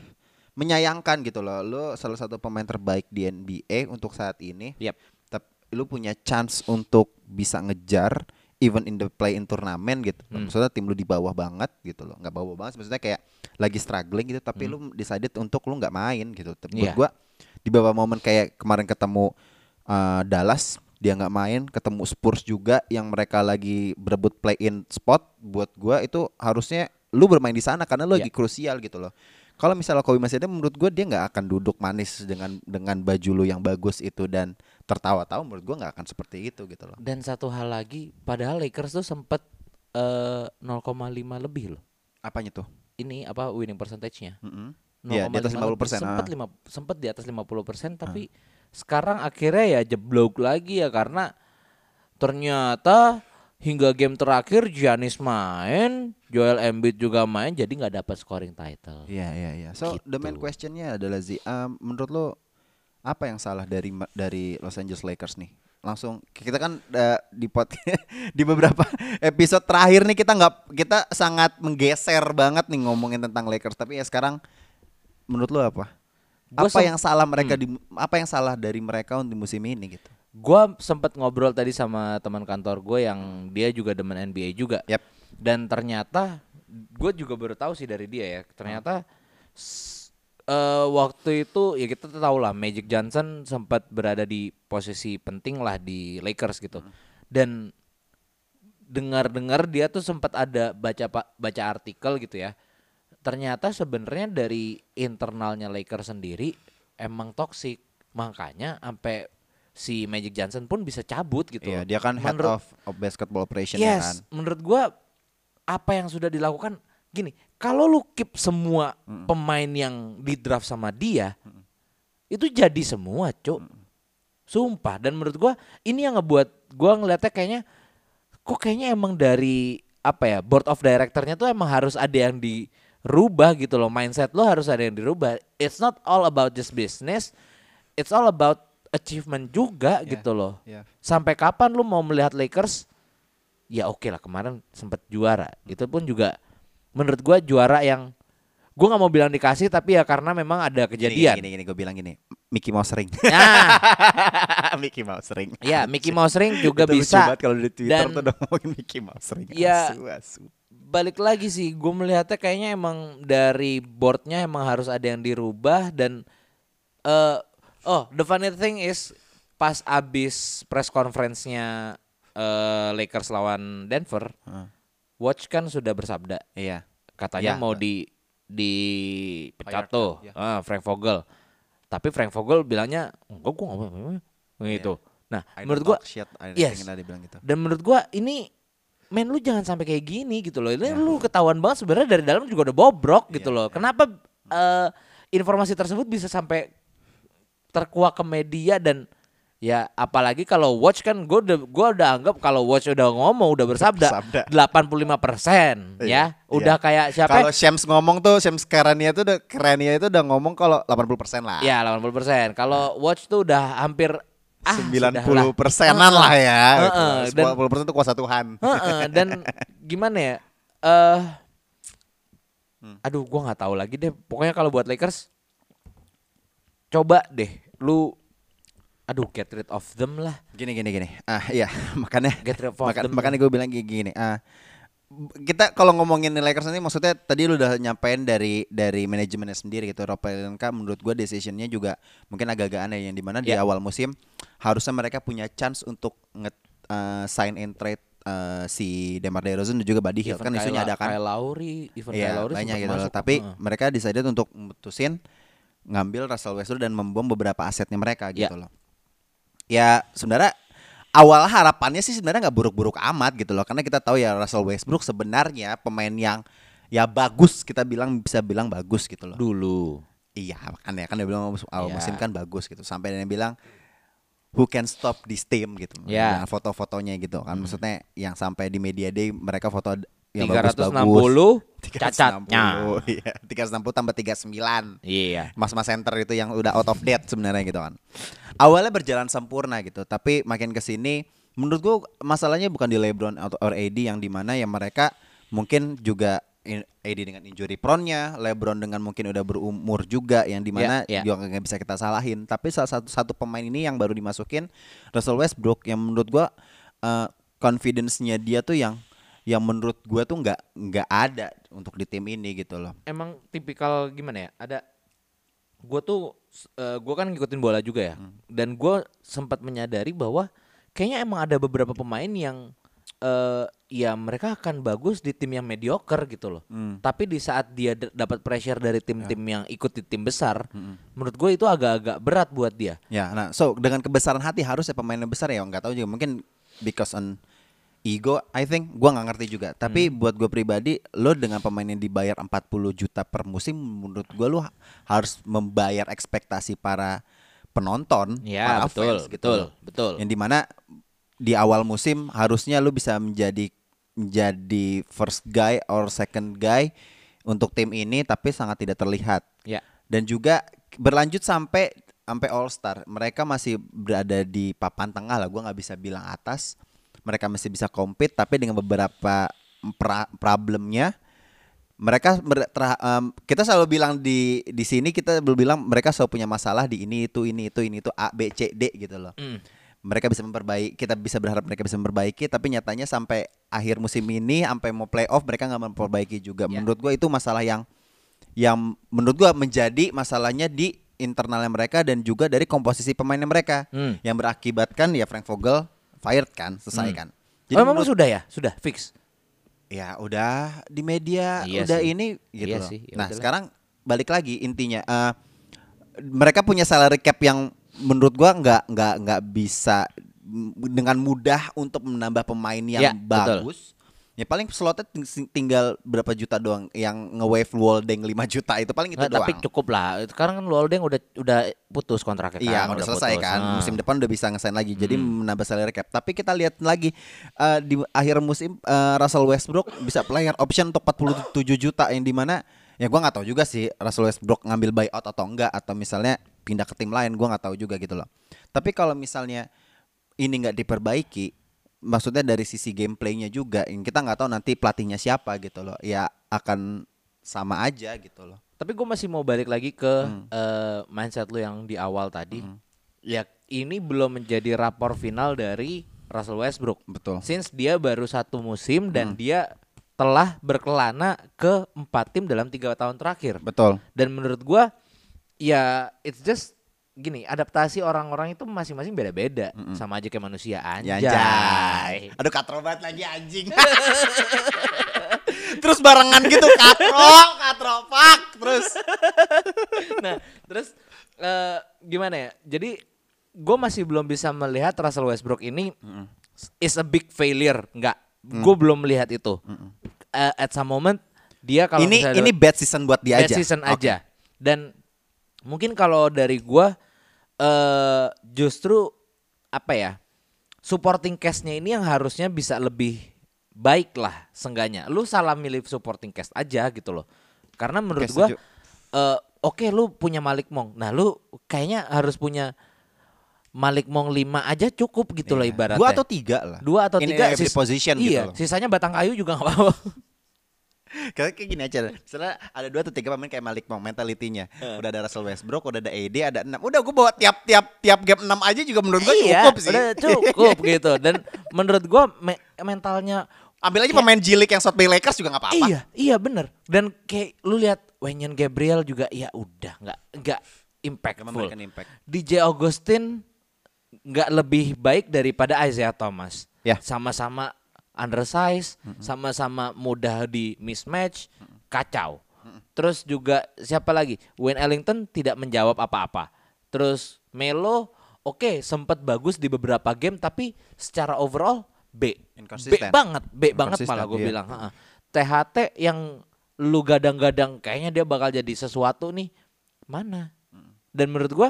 A: Menyayangkan gitu loh. Lu salah satu pemain terbaik di NBA untuk saat ini.
B: Yap.
A: Tapi lu punya chance untuk bisa ngejar even in the play in turnamen gitu.
B: Hmm.
A: Maksudnya tim lu di bawah banget gitu loh. nggak bawah banget maksudnya kayak lagi struggling gitu tapi lu decided untuk lu nggak main gitu. Tapi buat
B: Hmm. Iya.
A: gua di bawah momen kayak kemarin ketemu uh, Dallas dia nggak main, ketemu Spurs juga yang mereka lagi berebut play in spot buat gua itu harusnya lu bermain di sana karena lu
B: Iya.
A: lagi krusial gitu loh. Kalau misalnya Kobe masih ada, menurut gue dia nggak akan duduk manis dengan dengan baju lu yang bagus itu dan tertawa-tawa. Menurut gue nggak akan seperti itu gitu loh.
B: Dan satu hal lagi, padahal Lakers tuh sempet eh, 0,5 lebih loh.
A: Apanya tuh?
B: Ini apa winning percentage-nya?
A: Mm-mm. Iya, di atas 50 persen.
B: Sempat lima sempat di atas 50% tapi sekarang akhirnya ya jeblok lagi ya karena ternyata hingga game terakhir Giannis main, Joel Embiid juga main jadi nggak dapat scoring title.
A: Iya iya iya. So the main
B: Gitu.
A: questionnya adalah Zi, um, menurut lo apa yang salah dari dari Los Angeles Lakers nih? Langsung kita kan uh, di pot di beberapa episode terakhir nih kita nggak kita sangat menggeser banget nih ngomongin tentang Lakers tapi ya sekarang menurut lo apa?
B: Gua
A: apa yang salah mereka di apa yang salah dari mereka untuk musim ini gitu?
B: Gua sempat ngobrol tadi sama teman kantor gue yang dia juga demen NBA juga.
A: Yap.
B: Dan ternyata gue juga baru tahu sih dari dia ya. Ternyata eh, waktu itu ya kita tahu lah Magic Johnson sempat berada di posisi penting lah di Lakers gitu. Dan dengar-dengar dia tuh sempat ada baca baca artikel gitu ya. Ternyata sebenarnya dari internalnya Lakers sendiri emang toksik. Makanya sampai si Magic Johnson pun bisa cabut gitu.
A: Iya, dia kan head
B: Menurut-
A: of, of basketball operation ya kan.
B: Yes, menurut gua apa yang sudah dilakukan gini, kalau lu keep semua pemain yang di draft sama dia, itu jadi semua, Cuk. Sumpah dan menurut gua ini yang ngebuat gua ngeliatnya kayaknya kok kayaknya emang dari apa ya, board of directornya tuh emang harus ada yang dirubah gitu loh. Mindset lo harus ada yang dirubah. It's not all about just business. It's all about achievement juga gitu loh.
A: Iya.
B: Sampai kapan lu mau melihat Lakers? Ya oke lah kemarin sempat juara. Itu pun juga menurut gua juara yang gua nggak mau bilang dikasih tapi ya karena memang ada kejadian.
A: Gini, gini, gue bilang gini, Mickey Mouse ring.
B: Nah,
A: Mickey Mouse ring.
B: ya Mickey Mouse ring juga
A: Itu
B: bisa.
A: kalau di Twitter
B: Dan
A: tuh udah ngomongin Mickey Mouse ring.
B: Ya,
A: Asu, asu.
B: balik lagi sih, gue melihatnya kayaknya emang dari boardnya emang harus ada yang dirubah dan eh oh the funny thing is pas abis press conference-nya eh, Lakers lawan Denver. Watch kan sudah bersabda
A: Iya.
B: katanya
A: Ya.
B: mau di dipecat
A: Fired
B: tuh
A: kan, ya.
B: ah, Frank Vogel. Tapi Frank Vogel bilangnya enggak gua enggak mau gitu. Nah,
A: I
B: menurut gua
A: shit, I
B: yes.
A: gitu.
B: dan menurut gua ini men lu jangan sampai kayak gini gitu loh. Ini lu ketahuan banget sebenarnya dari dalam juga udah bobrok gitu
A: Iya,
B: loh. Kenapa eh, informasi tersebut bisa sampai terkuak ke media dan ya apalagi kalau watch kan gue udah gua udah anggap kalau watch udah ngomong udah bersabda,
A: Bersabda.
B: 85%
A: Iya,
B: ya. Udah
A: iya.
B: kayak siapa?
A: Kalau Shams ngomong tuh, Shams Karania tuh udah Karania itu udah ngomong kalau 80% lah.
B: Ya 80%. Kalau watch tuh udah hampir ah,
A: 90
B: sudahlah.
A: persenan lah ya.
B: Dan-
A: 10 persen itu kuasa Tuhan.
B: Heeh, dan gimana ya? Eh
A: Hmm.
B: Aduh, gua nggak tahu lagi deh. Pokoknya kalau buat Lakers coba deh lu aduh get rid of them lah.
A: Gini gini gini. Ah iya, makanya
B: Get rid of
A: maka-
B: them.
A: makanya gue bilang gini, gini. Ah kita kalau ngomongin Lakers nanti maksudnya tadi lu udah nyampein dari dari manajemennya sendiri gitu Rob Pelinka menurut gue decisionnya juga mungkin agak-agak aneh yang di mana di
B: Ya.
A: awal musim harusnya mereka punya chance untuk nge eh, sign and trade eh, si Demar Derozan dan juga Buddy Hield
B: Even
A: kan isunya ada kan
B: Kyle Lowry, even Kyle
A: Iya
B: Lowry
A: banyak gitu loh.
B: masuk.
A: Tapi
B: Heeh.
A: mereka decided untuk memutusin ngambil Russell Westbrook dan membom beberapa asetnya mereka
B: Ya.
A: gitu loh. Ya sebenarnya awal harapannya sih sebenarnya nggak buruk-buruk amat gitu loh karena kita tahu ya Russell Westbrook sebenarnya pemain yang ya bagus kita bilang bisa bilang bagus gitu loh.
B: dulu.
A: Iya kan ya kan dia bilang awal
B: Iya.
A: musim kan bagus gitu sampai dia bilang who can stop this team gitu.
B: Iya.
A: Dengan foto-fotonya gitu kan maksudnya yang sampai di media day mereka foto yang
B: 360
A: bagus-bagus.
B: cacatnya.
A: 360, Iya, 360 tambah 39.
B: Iya.
A: Mas-mas center itu yang udah out of date sebenarnya gitu kan. Awalnya berjalan sempurna gitu, tapi makin ke sini menurut gua masalahnya bukan di LeBron atau or AD yang di mana ya mereka mungkin juga AD dengan injury prone-nya, LeBron dengan mungkin udah berumur juga yang di mana
B: Ya, ya.
A: juga nggak bisa kita salahin. Tapi salah satu satu pemain ini yang baru dimasukin Russell Westbrook yang menurut gua eh, confidence-nya dia tuh yang yang menurut gua tuh nggak nggak ada untuk di tim ini gitu loh.
B: emang tipikal gimana ya? Ada gue tuh gue kan ngikutin bola juga ya.
A: Hmm.
B: Dan gue sempat menyadari bahwa kayaknya emang ada beberapa pemain yang eh ya mereka akan bagus di tim yang mediocre gitu loh.
A: Hmm.
B: Tapi di saat dia d- dapat pressure dari tim-tim
A: Ya.
B: yang ikut di tim besar, menurut gue itu agak-agak berat buat dia.
A: Ya, nah, so dengan kebesaran hati harusnya pemain yang besar ya nggak tahu juga mungkin because on ego, I think gua nggak ngerti juga. Tapi
B: Hmm.
A: buat gue pribadi, lo dengan pemain yang dibayar 40 juta per musim, menurut gua lo ha- harus membayar ekspektasi para penonton,
B: Ya,
A: para
B: betul,
A: fans gitu
B: betul, betul.
A: Yang di mana di awal musim harusnya lo bisa menjadi menjadi first guy or second guy untuk tim ini, tapi sangat tidak terlihat
B: Ya.
A: dan juga berlanjut sampai sampai All Star. Mereka masih berada di papan tengah lah. Gua nggak bisa bilang atas. Mereka masih bisa compete, tapi dengan beberapa pra- problemnya. Mereka terha- em, kita selalu bilang di di sini kita selalu bilang mereka selalu punya masalah di ini itu ini itu ini itu A B C D gitu loh.
B: Mm.
A: Mereka bisa memperbaiki, kita bisa berharap mereka bisa memperbaiki, tapi nyatanya sampai akhir musim ini sampai mau playoff mereka nggak memperbaiki juga.
B: Ya.
A: Menurut gua itu masalah yang yang menurut gua menjadi masalahnya di internalnya mereka dan juga dari komposisi pemainnya mereka
B: Hmm.
A: yang berakibatkan ya Frank Vogel fired kan selesai
B: Hmm.
A: kan.
B: oh, memang
A: menurut-
B: sudah ya, sudah fix.
A: ya udah di media
B: Iya
A: udah
B: sih.
A: ini gitu
B: Iya
A: loh.
B: sih, ya
A: nah
B: udahlah.
A: sekarang balik lagi intinya eh, mereka punya salary cap yang menurut gua nggak nggak nggak bisa dengan mudah untuk menambah pemain yang
B: Ya, betul.
A: Ya paling slotnya ting- tinggal berapa juta doang yang nge-wave Waldeng 5 juta itu paling itu
B: Nggak,
A: doang.
B: tapi cukup lah. Sekarang kan Luoldeng udah udah putus kontraknya kan.
A: Iya, udah selesai
B: putus.
A: kan.
B: Ah.
A: Musim depan udah bisa ngesign lagi. Jadi menambah salary cap. Tapi kita lihat lagi eh, di akhir musim eh, Russell Westbrook bisa player option untuk 47 juta yang di mana ya gua nggak tahu juga sih Russell Westbrook ngambil buyout atau enggak atau misalnya pindah ke tim lain gua nggak tahu juga gitu loh. Tapi kalau misalnya ini nggak diperbaiki maksudnya dari sisi gameplaynya juga yang kita nggak tahu nanti pelatihnya siapa gitu loh ya akan sama aja gitu loh
B: Tapi gue masih mau balik lagi ke
A: Hmm.
B: eh, mindset lu yang di awal tadi. Ya ini belum menjadi rapor final dari Russell Westbrook.
A: betul
B: Since dia baru satu musim
A: Hmm.
B: dan dia telah berkelana ke empat tim dalam tiga tahun terakhir.
A: betul
B: Dan menurut gua ya it's just gini adaptasi orang-orang itu masing-masing beda-beda sama aja kayak manusia
A: Ya
B: anjay.
A: anjay. Aduh katrobat lagi anjing. terus barengan gitu katrok, katropak terus.
B: nah terus eh, gimana ya jadi gue masih belum bisa melihat Russell Westbrook ini is a big failure nggak gue belum melihat itu Eh, at some moment dia kalau
A: ini ini bad season buat dia
B: bad
A: aja.
B: season
A: Oke.
B: aja dan mungkin kalau dari gua eh justru apa ya supporting cast-nya ini yang harusnya bisa lebih baik lah sengganya lu salah milih supporting cast aja gitu loh karena menurut
A: Oke,
B: gua
A: setuju.
B: eh oke lu punya Malik Mong nah lu kayaknya harus punya Malik Mong 5 aja cukup gitu loh
A: Iya.
B: ibaratnya
A: Dua atau tiga lah.
B: dua atau
A: In
B: tiga sis-
A: position gitu
B: iya
A: loh.
B: sisanya batang kayu juga nggak apa-apa
A: Kayak kayak gini aja. Misalnya ada dua atau tiga pemain kayak Malik Monk mentalitinya. Udah ada Russell Westbrook, udah ada AD, ada enam. Udah gue bawa tiap-tiap tiap game enam aja juga menurut gue
B: iya,
A: cukup sih.
B: udah cukup gitu. Dan menurut gua me- mentalnya
A: Ambil aja pemain jilik yang shot play Lakers juga nggak apa-apa.
B: iya, iya bener. Dan kayak lu lihat Wenyan Gabriel juga ya udah nggak nggak impactful.
A: impact.
B: DJ Augustin nggak lebih baik daripada Isaiah Thomas.
A: Ya.
B: Sama-sama undersize, sama-sama mudah di mismatch, kacau. Terus juga siapa lagi? Wayne Ellington tidak menjawab apa-apa. Terus Melo oke sempat bagus di beberapa game tapi secara overall B. B banget, B banget malah gue
A: iya.
B: bilang. Ha-ha. THT yang lu gadang-gadang kayaknya dia bakal jadi sesuatu nih mana? Dan menurut gua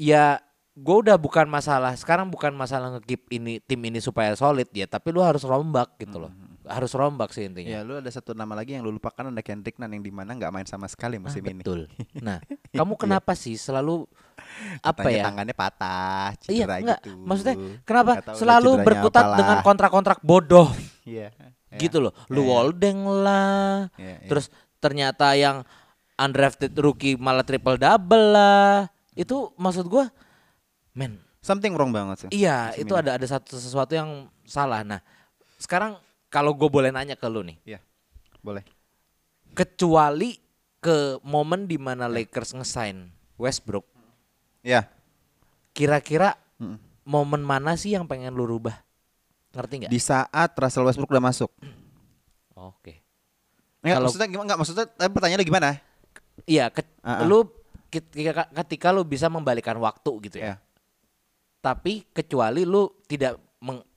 B: ya gua udah bukan masalah sekarang bukan masalah ngekip ini tim ini supaya solid ya, tapi lu harus rombak gitu loh. Harus rombak sih intinya.
A: Ya lu ada satu nama lagi yang lu lupakan ada Kendrick Nunn yang di mana nggak main sama sekali
B: Ah,
A: musim ini.
B: betul. Nah, kamu kenapa sih selalu apa
A: Katanya
B: ya?
A: tangannya patah,
B: Iya,
A: cedera
B: enggak.
A: gitu.
B: Maksudnya kenapa
A: tahu
B: selalu berkutat
A: apalah.
B: dengan kontrak-kontrak bodoh
A: Iya.
B: gitu loh. Lu
A: Iya.
B: Waldeng lah.
A: Iya, iya.
B: Terus ternyata yang undrafted rookie malah triple double lah. Itu maksud gua men,
A: Something wrong banget sih.
B: iya
A: musim
B: itu
A: ini.
B: ada ada satu sesuatu yang salah. Nah, sekarang kalau gue boleh nanya ke lu nih,
A: Iya. Boleh.
B: kecuali ke momen di mana Lakers ngesign Westbrook,
A: Ya.
B: kira-kira
A: Mm.
B: momen mana sih yang pengen lu rubah? Ngerti nggak?
A: Di saat Russell Westbrook udah masuk.
B: Oke.
A: Enggak,
B: Kalau-
A: maksudnya gimana? Enggak, maksudnya tapi pertanyaannya gimana?
B: Iya, ke-
A: Ah, ah.
B: lu ketika, ketika lu bisa membalikan waktu gitu
A: Iya.
B: ya. Tapi kecuali lu tidak meng-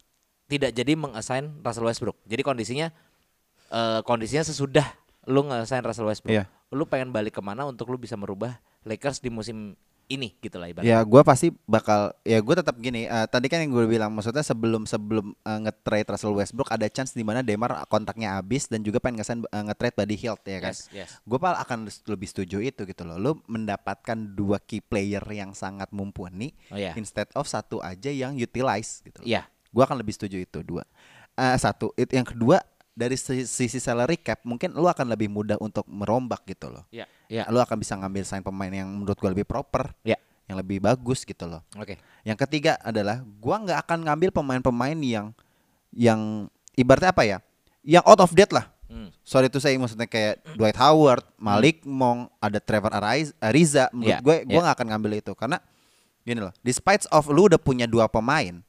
B: tidak jadi mengassign Russell Westbrook. Jadi kondisinya eh, kondisinya sesudah lu ngassign Russell Westbrook.
A: Iya.
B: Lu pengen balik ke mana untuk lu bisa merubah Lakers di musim ini gitu lah ibaratnya.
A: Ya, gua pasti bakal ya gue tetap gini. eh, tadi kan yang gue bilang maksudnya sebelum sebelum eh, nge-trade Russell Westbrook ada chance di mana Demar kontraknya habis dan juga pengen ngesign eh, nge-trade Buddy Hield ya kan.
B: Yes, yes.
A: Gue pal akan lebih setuju itu gitu loh. Lu mendapatkan dua key player yang sangat mumpuni
B: Oh, iya.
A: instead of satu aja yang utilize gitu.
B: Iya.
A: Gue akan lebih setuju itu dua. Eh, satu itu yang kedua dari si- sisi salary cap mungkin lu akan lebih mudah untuk merombak gitu loh.
B: Iya. Iya.
A: Lu akan bisa ngambil sign pemain yang menurut gua lebih proper,
B: Iya.
A: yang lebih bagus gitu loh.
B: Oke.
A: Yang ketiga adalah gua nggak akan ngambil pemain-pemain yang yang ibaratnya apa ya? Yang out of date lah.
B: Hmm.
A: Sorry itu saya maksudnya kayak Dwight Howard, Malik Monk, ada Trevor Ariz- Ariza. Menurut
B: Iya,
A: gue, gue
B: iya.
A: nggak akan ngambil itu karena gini loh. Despite of lu udah punya dua pemain,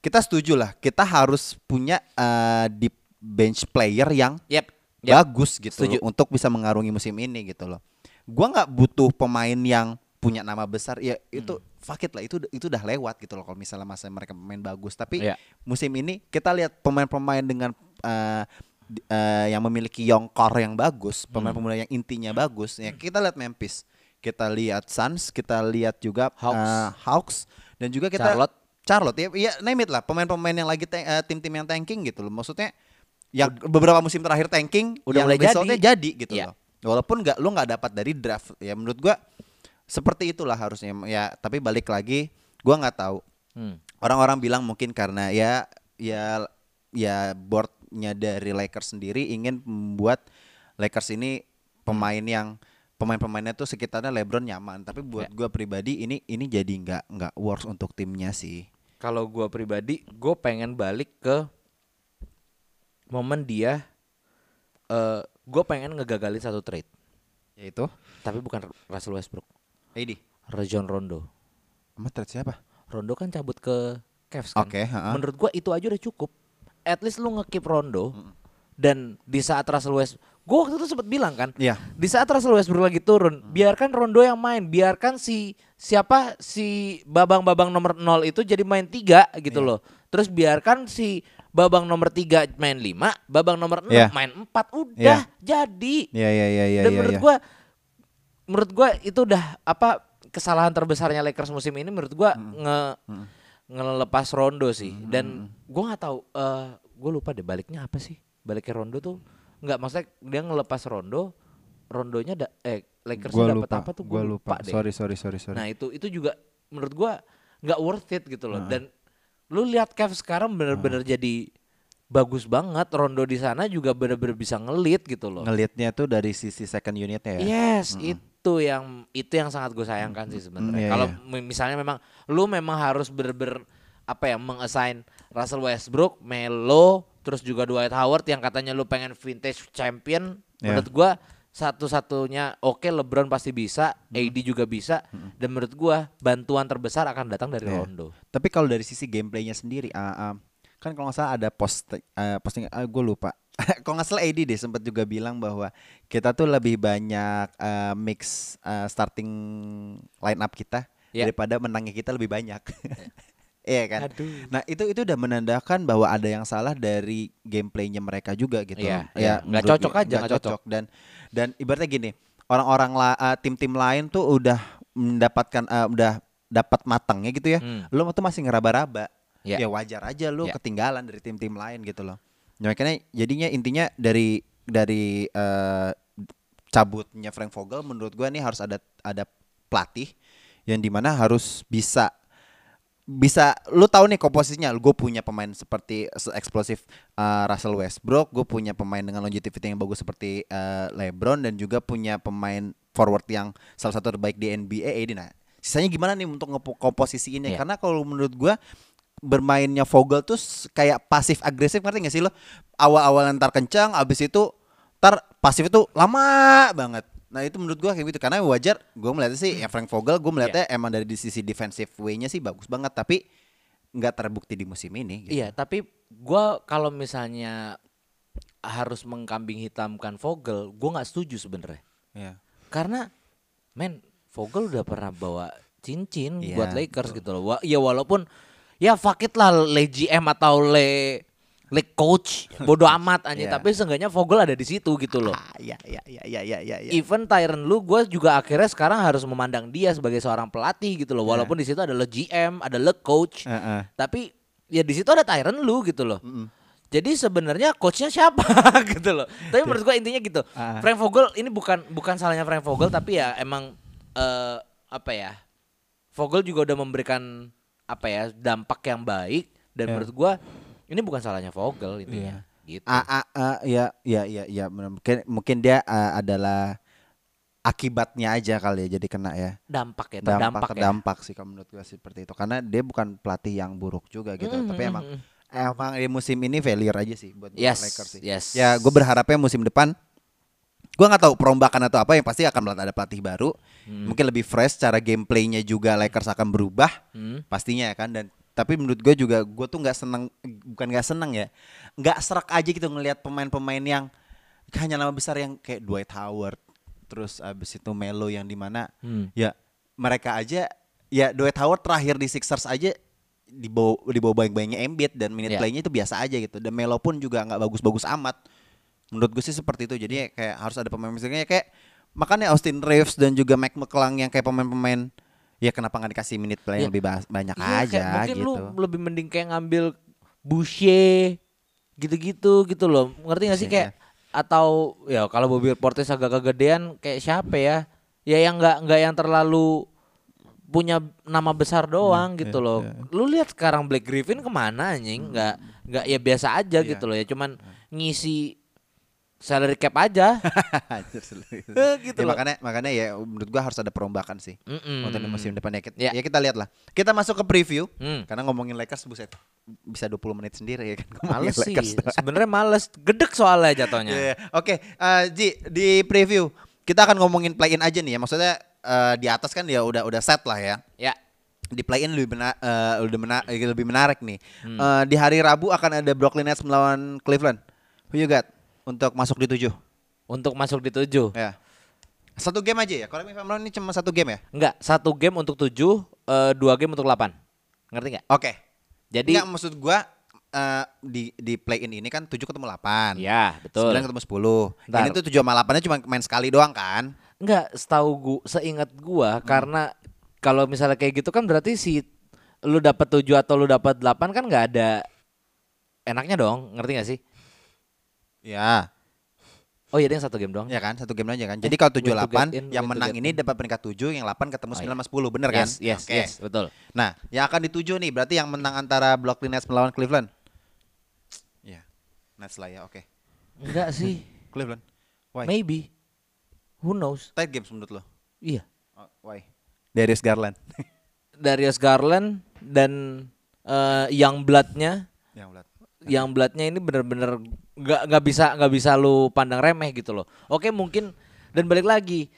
A: kita setuju lah. Kita harus punya eh, deep bench player yang
B: Yep. Yep.
A: bagus gitu
B: Setuju.
A: loh, untuk bisa mengarungi musim ini gitu loh. Gua nggak butuh pemain yang punya nama besar ya itu fuck it lah itu itu udah lewat gitu loh kalau misalnya masa mereka pemain bagus tapi
B: Iya.
A: musim ini kita lihat pemain-pemain dengan eh, di- eh, yang memiliki young core yang bagus pemain-pemain yang intinya bagus ya kita lihat Memphis kita lihat Suns kita lihat juga
B: Hawks.
A: eh, Hawks dan juga kita
B: Charlotte.
A: Charlotte ya, ya name it lah pemain-pemain yang lagi tank- eh, tim-tim yang tanking gitu loh maksudnya yang beberapa musim terakhir tanking
B: Udah
A: yang
B: mulai
A: resultnya
B: jadi.
A: jadi gitu
B: Iya.
A: loh walaupun nggak lu nggak dapat dari draft ya menurut gua seperti itulah harusnya ya tapi balik lagi gua nggak tahu
B: Hmm.
A: orang-orang bilang mungkin karena ya ya ya boardnya dari Lakers sendiri ingin membuat Lakers ini pemain yang pemain-pemainnya tuh sekitarnya LeBron nyaman tapi buat
B: Ya.
A: gua pribadi ini ini jadi nggak nggak works untuk timnya sih
B: Kalau gua pribadi, gue pengen balik ke momen dia. eh gue pengen ngegagalin satu trade,
A: yaitu
B: tapi bukan Russell Westbrook,
A: AD
B: Rajon Rondo.
A: sama trade siapa
B: Rondo kan cabut ke Cavs kan.
A: Oke, ha-ha.
B: Menurut gua itu aja udah cukup. At least lu ngekeep Rondo dan di saat Russell West gua waktu itu sempat bilang kan,
A: Iya.
B: di saat Russell Westbrook lagi turun, biarkan Rondo yang main, biarkan si siapa si babang-babang nomor 0 itu jadi main tiga gitu
A: Iya.
B: loh. Terus biarkan si babang nomor 3 main 5, babang nomor 6
A: Iya.
B: main 4 udah jadi.
A: ya ya ya ya
B: Dan
A: ya,
B: menurut
A: ya.
B: gua menurut gua itu udah apa kesalahan terbesarnya Lakers musim ini menurut gua nge ngelepas Rondo sih. Dan gua nggak tahu eh gua lupa deh baliknya apa sih? Baliknya Rondo tuh nggak maksudnya dia ngelepas Rondo, Rondonya da, eh Lakers dapat
A: lupa,
B: apa tuh
A: gua
B: gua
A: lupa.
B: deh.
A: Sorry, sorry, sorry, sorry.
B: Nah, itu itu juga menurut gua nggak worth it gitu loh. Dan lu lihat Cavs sekarang bener-bener jadi bagus banget. Rondo di sana juga bener-bener bisa ngelit gitu loh.
A: Ngelihatnya tuh dari sisi second unitnya ya.
B: Yes, itu yang itu yang sangat gue sayangkan sih sebenarnya.
A: iya,
B: Kalau
A: iya.
B: mi- misalnya memang lu memang harus bener-bener apa ya mengassign Russell Westbrook, Melo, terus juga Dwight Howard yang katanya lu pengen vintage champion.
A: Iya.
B: Menurut gua satu-satunya oke LeBron pasti bisa, AD juga bisa dan menurut gua bantuan terbesar akan datang dari
A: Iya.
B: Rondo.
A: Tapi kalau dari sisi gameplaynya sendiri, ah, ah, kan kalau nggak salah ada post eh, posting, gue lupa. kalau nggak salah AD deh sempat juga bilang bahwa kita tuh lebih banyak eh, mix eh, starting line up kita
B: Ya.
A: daripada menangnya kita lebih banyak. Iya kan.
B: Aduh.
A: Nah itu itu udah menandakan bahwa ada yang salah dari gameplaynya mereka juga gitu.
B: Iya, iya. Nggak
A: menurut
B: cocok
A: gue,
B: aja,
A: nggak
B: nggak cocok.
A: Dan dan ibaratnya gini, orang-orang la, eh, tim-tim lain tuh udah mendapatkan eh, udah dapat matangnya gitu ya.
B: Hmm.
A: Lu tuh masih ngeraba-raba.
B: Iya.
A: Ya wajar aja lu
B: Iya.
A: ketinggalan dari tim-tim lain gitu loh. Ya, makanya jadinya intinya dari dari eh, cabutnya Frank Vogel menurut gua nih harus ada ada pelatih yang di mana harus bisa bisa lu tahu nih komposisinya. Gue punya pemain seperti se- eksplosif uh, Russell Westbrook gue punya pemain dengan longevity yang bagus seperti uh, LeBron dan juga punya pemain forward yang salah satu terbaik di NBA AD nah sisanya gimana nih untuk ngekomposisiinnya
B: Iya.
A: karena kalau menurut gue bermainnya Vogel tuh kayak pasif agresif ngerti gak sih lo? Awal-awal ntar kencang abis itu ntar pasif itu lama banget nah itu menurut gua kayak gitu karena wajar gue melihatnya sih ya Frank Vogel gue melihatnya emang dari di sisi defensive way-nya sih bagus banget tapi nggak terbukti di musim ini. Gitu.
B: Iya, tapi gua kalau misalnya harus mengkambing hitamkan Vogel, gua nggak setuju sebenarnya.
A: Iya.
B: Karena men Vogel udah pernah bawa cincin
A: Iya,
B: buat Lakers gitu loh. Wa- Ya walaupun ya fuck it lah le GM atau le le coach bodoh amat anjing
A: Iya.
B: tapi seenggaknya Vogel ada di situ gitu loh.
A: Ah, iya iya iya iya iya iya. iya.
B: Even Tyron Lu gue juga akhirnya sekarang harus memandang dia sebagai seorang pelatih gitu loh.
A: Iya.
B: Walaupun di situ ada le GM, ada le coach.
A: Heeh.
B: Tapi ya di situ ada Tyron Lu gitu loh. Jadi sebenarnya coachnya siapa gitu loh. Tapi menurut gua intinya gitu.
A: Ah.
B: Frank Vogel ini bukan bukan salahnya Frank Vogel tapi ya emang eh, apa ya? Vogel juga udah memberikan apa ya dampak yang baik dan
A: Ya.
B: menurut gua ini bukan salahnya Vogel intinya. Gitu.
A: Ah, ah, ah, ya ya ya ya mungkin mungkin dia ah, adalah akibatnya aja kali ya jadi kena ya.
B: dampak ya,
A: dampak
B: terdampak ya.
A: terdampak sih kalau menurut gue seperti itu karena dia bukan pelatih yang buruk juga gitu
B: Mm,
A: tapi
B: mm,
A: emang
B: mm.
A: emang di musim ini failure aja sih buat
B: Yes,
A: Lakers sih
B: yes.
A: ya gue berharapnya musim depan gue nggak tahu perombakan atau apa yang pasti akan ada pelatih baru mungkin lebih fresh cara gameplaynya juga Lakers akan berubah
B: Hmm.
A: pastinya ya kan dan tapi menurut gue juga gue tuh nggak seneng bukan nggak seneng ya nggak serak aja gitu ngelihat pemain-pemain yang hanya nama besar yang kayak Dwight Howard terus abis itu Melo yang di mana
B: Hmm.
A: ya mereka aja ya Dwight Howard terakhir di Sixers aja di bawah di bawah bayang-bayangnya Embiid dan minute
B: Ya.
A: playnya itu biasa aja gitu dan Melo pun juga nggak bagus-bagus amat menurut gue sih seperti itu jadi kayak harus ada pemain misalnya kayak makanya Austin Reeves dan juga Mike McClung yang kayak pemain-pemain ya kenapa nggak dikasih minute play yang
B: Ya.
A: lebih ba- banyak
B: Iya, kayak
A: aja
B: mungkin
A: gitu
B: lu lebih mending kayak ngambil Boucher gitu-gitu gitu loh. Ngerti gak sih kayak atau ya kalau Bobby Portis agak kegedean kayak siapa ya? Ya yang nggak nggak yang terlalu punya nama besar doang gitu loh. Lu lihat sekarang Black Griffin ke mana anjing? Nggak nggak ya biasa aja gitu loh ya. Cuman ngisi salary cap aja. gitu
A: Ya,
B: loh.
A: makanya makanya ya menurut gua harus ada perombakan sih
B: Mm-mm.
A: untuk di musim depan ya kita,
B: Ya.
A: ya kita lihat lah kita masuk ke preview
B: Hmm.
A: karena ngomongin Lakers buset bisa 20 menit sendiri ya kan
B: Males sih. Sebenarnya males. Gedek soalnya jatuhnya.
A: Iya, Oke, eh, Ji di preview kita akan ngomongin play in aja nih ya. Maksudnya eh, di atas kan ya udah udah set lah ya.
B: Ya.
A: Di play in lebih benar lebih, mena- eh, lebih menarik nih.
B: Hmm.
A: Eh, di hari Rabu akan ada Brooklyn Nets melawan Cleveland. Who you got untuk masuk di tujuh?
B: Untuk masuk di tujuh.
A: Ya. Satu game aja ya. Me if I'm ini cuma satu game ya?
B: Enggak, satu game untuk tujuh, eh, dua game untuk delapan. Ngerti nggak?
A: Oke.
B: Jadi,
A: Enggak maksud gua eh, di di play in ini kan 7 ketemu 8.
B: ya betul.
A: 9 ketemu 10.
B: Ntar.
A: Ini tuh 7 sama 8 nya cuma main sekali doang kan?
B: Enggak, setahu gua, seingat gua,
A: Hmm.
B: karena kalau misalnya kayak gitu kan berarti si lu dapat tujuh atau lu dapat delapan kan nggak ada enaknya dong, ngerti nggak sih?
A: Ya.
B: Oh iya, yang satu game doang.
A: Ya kan, satu game aja kan. Jadi kalau 7
B: win to
A: 8
B: get in,
A: yang menang ini
B: in.
A: dapat peringkat 7, yang 8 ketemu
B: Oh,
A: 9
B: iya.
A: sama 10, bener kan?
B: Yes, yes,
A: Oke.
B: yes, betul.
A: Nah, yang akan di 7 nih berarti yang menang antara Brooklyn Nets melawan Cleveland. Ya. Nets lah ya, oke.
B: Enggak sih.
A: Cleveland. Why?
B: Maybe. Who knows?
A: Tight games menurut lo.
B: Iya.
A: Oh, why? Darius Garland.
B: Darius Garland dan eh, yang bloodnya
A: yang belat.
B: Yang bloodnya ini bener-bener nggak nggak bisa nggak bisa lu pandang remeh gitu loh. Oke mungkin dan balik lagi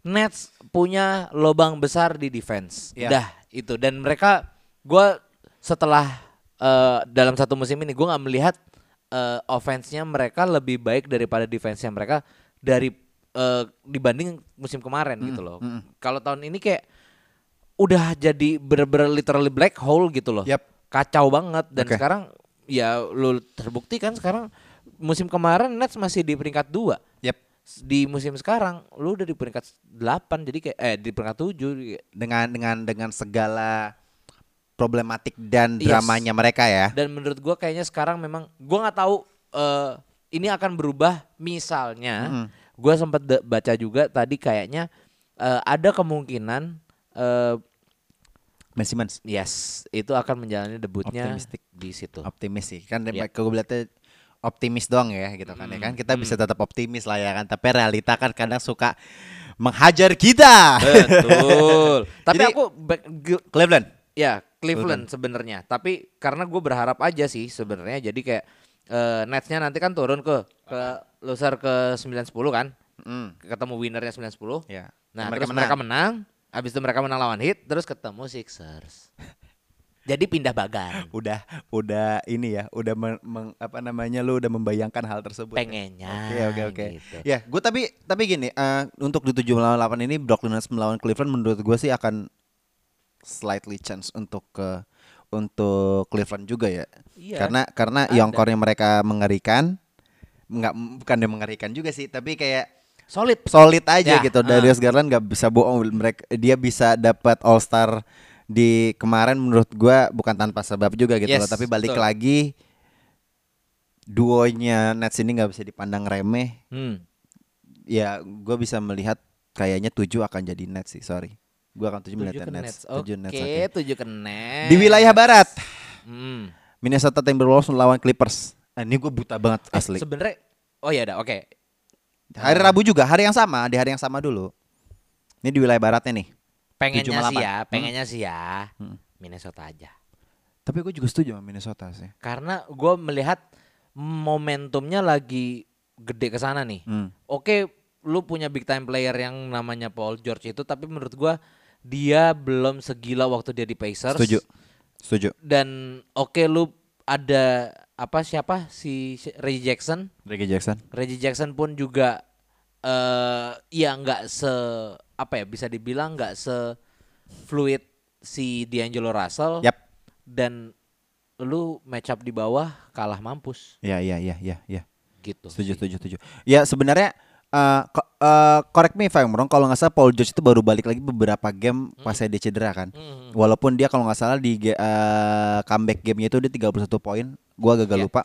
B: Nets punya lobang besar di defense.
A: Iya.
B: Udah itu dan mereka gua setelah eh, dalam satu musim ini gua nggak melihat eh, offense-nya mereka lebih baik daripada defense-nya mereka dari eh, dibanding musim kemarin gitu loh. Kalau tahun ini kayak udah jadi bener-bener literally black hole gitu loh
A: Yap.
B: kacau banget dan
A: Oke.
B: sekarang ya lu terbukti kan sekarang musim kemarin Nets masih di peringkat dua
A: Yep.
B: di musim sekarang lu udah di peringkat 8 jadi kayak eh di peringkat 7
A: Dengan dengan dengan segala problematik dan
B: Yes.
A: dramanya mereka ya.
B: dan menurut gua kayaknya sekarang memang gua nggak tahu eh ini akan berubah misalnya gua sempat baca juga tadi kayaknya eh, ada kemungkinan eh
A: Ben Simmons.
B: yes itu akan menjalani debutnya
A: Optimistic.
B: di situ
A: optimis sih kan yeah. gue lihatnya optimis doang ya gitu kan ya kan kita bisa tetap optimis lah ya kan tapi realita kan kadang suka menghajar kita
B: betul tapi
A: Jadi-
B: aku back-
A: Cleveland
B: Ya Cleveland sebenarnya. Tapi karena gue berharap aja sih sebenarnya. Jadi kayak eh, Netsnya nanti kan turun ke ke loser ke 9-10 kan.
A: Mm,
B: Ketemu winnernya 9-10.
A: ya
B: Nah
A: mereka
B: terus
A: menang
B: mereka menang. Habis itu mereka menang lawan Heat. Terus ketemu Sixers. Jadi pindah bagan.
A: udah udah ini ya, udah men- meng- apa namanya lu udah membayangkan hal tersebut. ya?
B: Pengennya.
A: Oke oke oke.
B: gitu.
A: Ya, gue tapi tapi gini, eh, untuk di 7 melawan 8 ini Brooklyn Nets melawan Cleveland menurut gue sih akan slightly chance untuk ke untuk Cleveland juga ya.
B: Iya,
A: karena karena young core-nya mereka mengerikan. Enggak bukan dia mengerikan juga sih, tapi kayak
B: Solid.
A: solid aja
B: Ya,
A: gitu.
B: ah.
A: Darius Garland nggak bisa bohong. Mereka dia bisa dapat All Star di kemarin menurut gua bukan tanpa sebab juga gitu
B: Yes,
A: loh. Tapi balik
B: betul.
A: lagi duonya Nets ini nggak bisa dipandang remeh.
B: Hmm.
A: Ya, gua bisa melihat kayaknya tujuh akan jadi Nets sih. Sorry, gua akan tujuh
B: Tujuh
A: melihat Nets.
B: Nets.
A: Tujuh
B: Oke,
A: Nets. oke.
B: tujuh ke Nets.
A: Di wilayah barat,
B: Hmm.
A: Minnesota Timberwolves melawan Clippers. Ah, ini gue buta banget
B: Eh,
A: asli.
B: Sebenarnya Oh ya udah, oke.
A: Hari Rabu juga, hari yang sama, di hari yang sama dulu. Ini di wilayah baratnya nih.
B: Pengennya sih ya,
A: Hmm.
B: pengennya sih ya.
A: Hmm.
B: Minnesota aja.
A: Tapi gue juga setuju sama Minnesota sih.
B: Karena gue melihat momentumnya lagi gede ke sana nih.
A: Hmm.
B: Oke, lu punya big time player yang namanya Paul George itu, tapi menurut gua dia belum segila waktu dia di Pacers.
A: Setuju. Setuju.
B: Dan oke lu ada apa siapa si Reggie Jackson?
A: Reggie Jackson.
B: Reggie Jackson pun juga eh ya nggak se apa ya bisa dibilang nggak se fluid si D'Angelo Russell
A: Yap.
B: dan lu match up di bawah kalah mampus
A: Ya, ya, ya, ya, ya.
B: gitu.
A: Setuju,
B: sih.
A: setuju, setuju. Ya sebenarnya eh eh, correct me if I'm wrong. Kalau nggak salah Paul George itu baru balik lagi beberapa game pas dia cedera kan.
B: Hmm.
A: Walaupun dia kalau nggak salah di eh, comeback gamenya itu dia 31 poin. Gua agak
B: Iya.
A: lupa.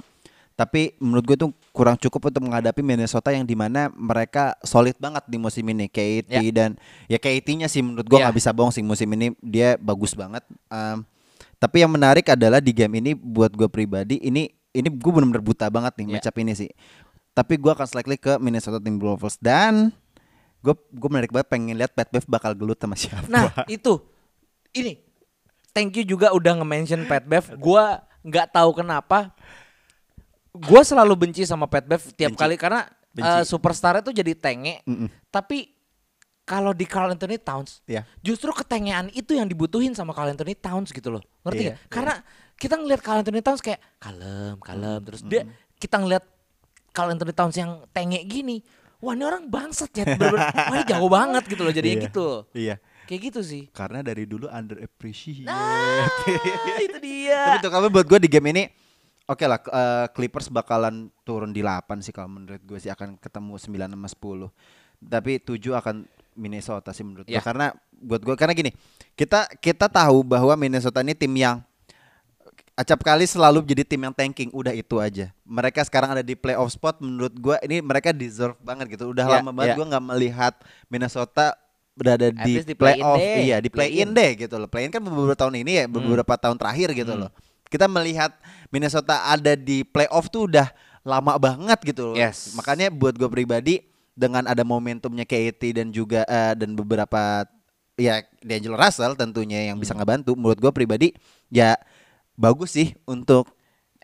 A: Tapi menurut gue itu kurang cukup untuk menghadapi Minnesota yang di mana mereka solid banget di musim ini. KT
B: Ya.
A: dan ya KT-nya sih menurut gua
B: Ya.
A: nggak bisa bohong sih musim ini dia bagus banget. Em, tapi yang menarik adalah di game ini buat gue pribadi ini ini gue benar-benar buta banget nih
B: Ya.
A: matchup ini sih. Tapi gua akan slightly ke Minnesota Timberwolves dan gue gue menarik banget pengen lihat Pat Bev bakal gelut sama siapa.
B: Nah itu ini thank you juga udah nge-mention Pat Bev. Gua nggak tahu kenapa. Gua selalu benci sama Pat Bev tiap
A: Benci.
B: kali karena
A: Benci.
B: eh, superstar itu jadi tenge.
A: Mm-mm.
B: Tapi kalau di Carl Anthony Towns,
A: Ya.
B: justru ketengean itu yang dibutuhin sama Carl Anthony Towns gitu loh. Ngerti
A: Iya,
B: nggak? Karena kita ngelihat Carl Anthony Towns kayak kalem, kalem terus dia kita ngelihat Carl Anthony Towns yang tenge gini. Wah ini orang bangsat ya, wah ini jago banget gitu loh jadinya
A: Iya.
B: gitu.
A: Iya.
B: Kayak gitu sih.
A: Karena dari dulu underappreciate.
B: Nah, itu dia.
A: Tapi untuk kamu buat gue di game ini Oke lah eh, Clippers bakalan turun di 8 sih kalau menurut gue sih akan ketemu 9 sama 10. Tapi 7 akan Minnesota sih menurut gue
B: Ya.
A: karena buat gue karena gini, kita kita tahu bahwa Minnesota ini tim yang acap kali selalu jadi tim yang tanking, udah itu aja. Mereka sekarang ada di playoff spot menurut gue ini mereka deserve banget gitu. Udah
B: Ya,
A: lama banget
B: ya.
A: gue nggak melihat Minnesota berada
B: At
A: di,
B: di
A: playoff.
B: deh,
A: Iya, di play-in deh gitu loh. Play-in kan beberapa tahun ini ya,
B: Hmm.
A: beberapa tahun terakhir gitu loh. Kita melihat Minnesota ada di playoff tuh udah lama banget gitu loh.
B: Yes.
A: Makanya buat gue pribadi dengan ada momentumnya KT dan juga eh, dan beberapa ya D'Angelo Russell tentunya yang
B: Hmm.
A: bisa ngebantu. Menurut gue pribadi ya bagus sih untuk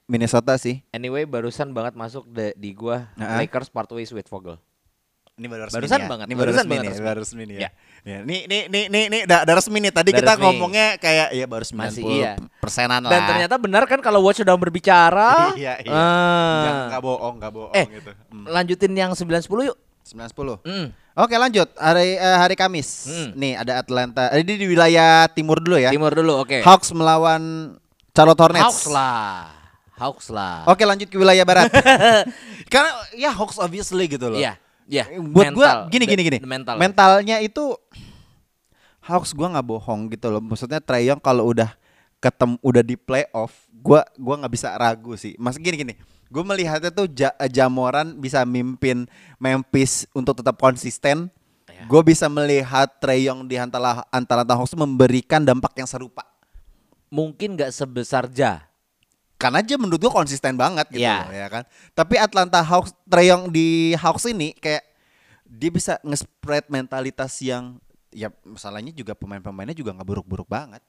A: Minnesota sih.
B: Anyway, barusan banget masuk de- di gua
A: Nah.
B: Lakers part ways with Vogel.
A: Ini baru resmi
B: Barusan
A: ya.
B: banget,
A: Ini baru
B: barusan
A: resmi
B: banget resmi.
A: baru resmi nih ya.
B: Ya.
A: Ya, Nih nih nih nih nih udah, udah resmi nih. Tadi
B: Udah
A: kita
B: resmi.
A: ngomongnya kayak ya baru 90
B: Masih iya.
A: persenan lah.
B: Dan ternyata benar kan kalau Watch sudah berbicara.
A: Iya, iya.
B: Ah.
A: Nggak, nggak bohong, nggak bohong
B: Eh,
A: gitu. Hmm.
B: lanjutin yang 9-10 yuk.
A: 910.
B: Mm.
A: Oke lanjut hari eh, hari Kamis.
B: Hmm.
A: Nih ada Atlanta. Eh, Ini di wilayah timur dulu ya.
B: Timur dulu, oke.
A: Hawks melawan Charlotte Hornets.
B: Hawks lah. Hawks lah.
A: Oke lanjut ke wilayah barat. Karena ya Hawks obviously gitu loh.
B: Iya, iya.
A: Buat
B: Mental.
A: gini gini gini.
B: the mental.
A: Mentalnya itu Hawks gua nggak bohong gitu loh. Maksudnya Trae Young kalau udah ketemu udah di playoff, gua gua nggak bisa ragu sih. Mas gini gini. Gue melihatnya tuh Ja- Jamoran bisa mimpin Memphis untuk tetap konsisten.
B: Ya.
A: Gue bisa melihat Trae Young di antara antara Hawks memberikan dampak yang serupa.
B: Mungkin nggak sebesar Ja.
A: Karena aja menurut gue konsisten banget gitu loh, ya kan. Tapi Atlanta Hawks Trae Young di Hawks ini kayak dia bisa nge-spread mentalitas yang ya masalahnya juga pemain-pemainnya juga nggak buruk-buruk banget.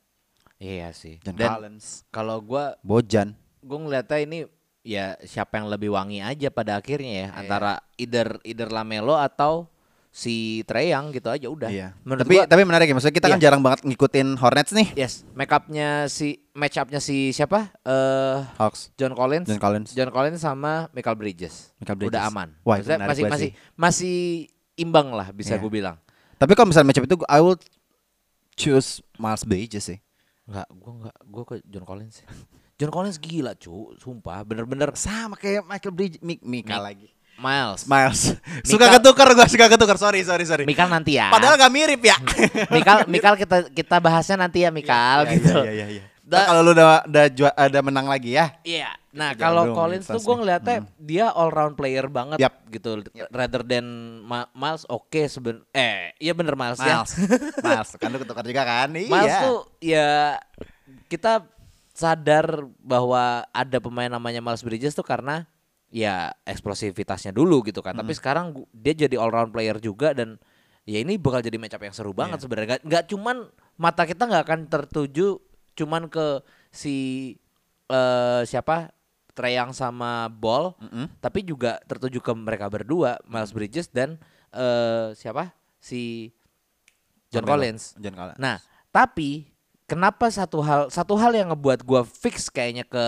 B: Iya sih.
A: John
B: Dan
A: Collins,
B: kalau gua
A: Bojan.
B: gue ngeliatnya ini ya siapa yang lebih wangi aja pada akhirnya ya antara either either Lamelo atau si Trae Young gitu aja udah.
A: Iya.
B: Menurut
A: tapi
B: gua
A: tapi menarik ya maksudnya kita kan
B: Iya.
A: jarang banget ngikutin Hornets nih.
B: yes, make upnya si match upnya si siapa? Eh
A: Hawks.
B: John Collins.
A: John Collins.
B: John Collins sama Michael Bridges.
A: Michael
B: Udah
A: Bridges.
B: aman.
A: Wah, itu
B: masih masih
A: sih.
B: masih imbang lah bisa
A: Iya.
B: gue bilang.
A: Tapi kalau misalnya matchup itu I will choose Miles Bridges sih.
B: Enggak, gua enggak, gua ke John Collins. sih. John Collins gila, cu, sumpah, bener-bener
A: Sama kayak Michael Bridges, Mik Mika
B: Mi-
A: lagi.
B: Miles.
A: Miles. suka ketukar gua, suka ketukar. Sorry, sorry, sorry.
B: Mikal nanti ya.
A: Padahal gak mirip ya.
B: Mikal, Mikal kita kita bahasnya nanti ya Mikal
A: Iya,
B: gitu.
A: Iya, iya, iya. Ntar kalau lu udah udah ada menang lagi ya.
B: Iya. Nah,
A: Jangan
B: kalau Collins tuh gue ngeliatnya dia all round player banget
A: Yap.
B: gitu. Rather than Ma- Miles oke seben eh iya bener Miles, ya.
A: Miles. Miles kan lu ketukar juga kan?
B: Miles
A: iya.
B: tuh ya kita sadar bahwa ada pemain namanya Miles Bridges tuh karena ya eksplosivitasnya dulu gitu kan.
A: Hmm.
B: Tapi sekarang gu- dia jadi all round player juga dan ya ini bakal jadi matchup yang seru banget
A: Iya.
B: sebenarnya. Nggak cuman mata kita nggak akan tertuju cuman ke si eh siapa Trae Young sama Ball,
A: Mm-mm.
B: tapi juga tertuju ke mereka berdua, Miles Bridges dan eh siapa si John
A: Carmelo.
B: Collins.
A: John Collins.
B: Nah, tapi kenapa satu hal satu hal yang ngebuat gua fix kayaknya ke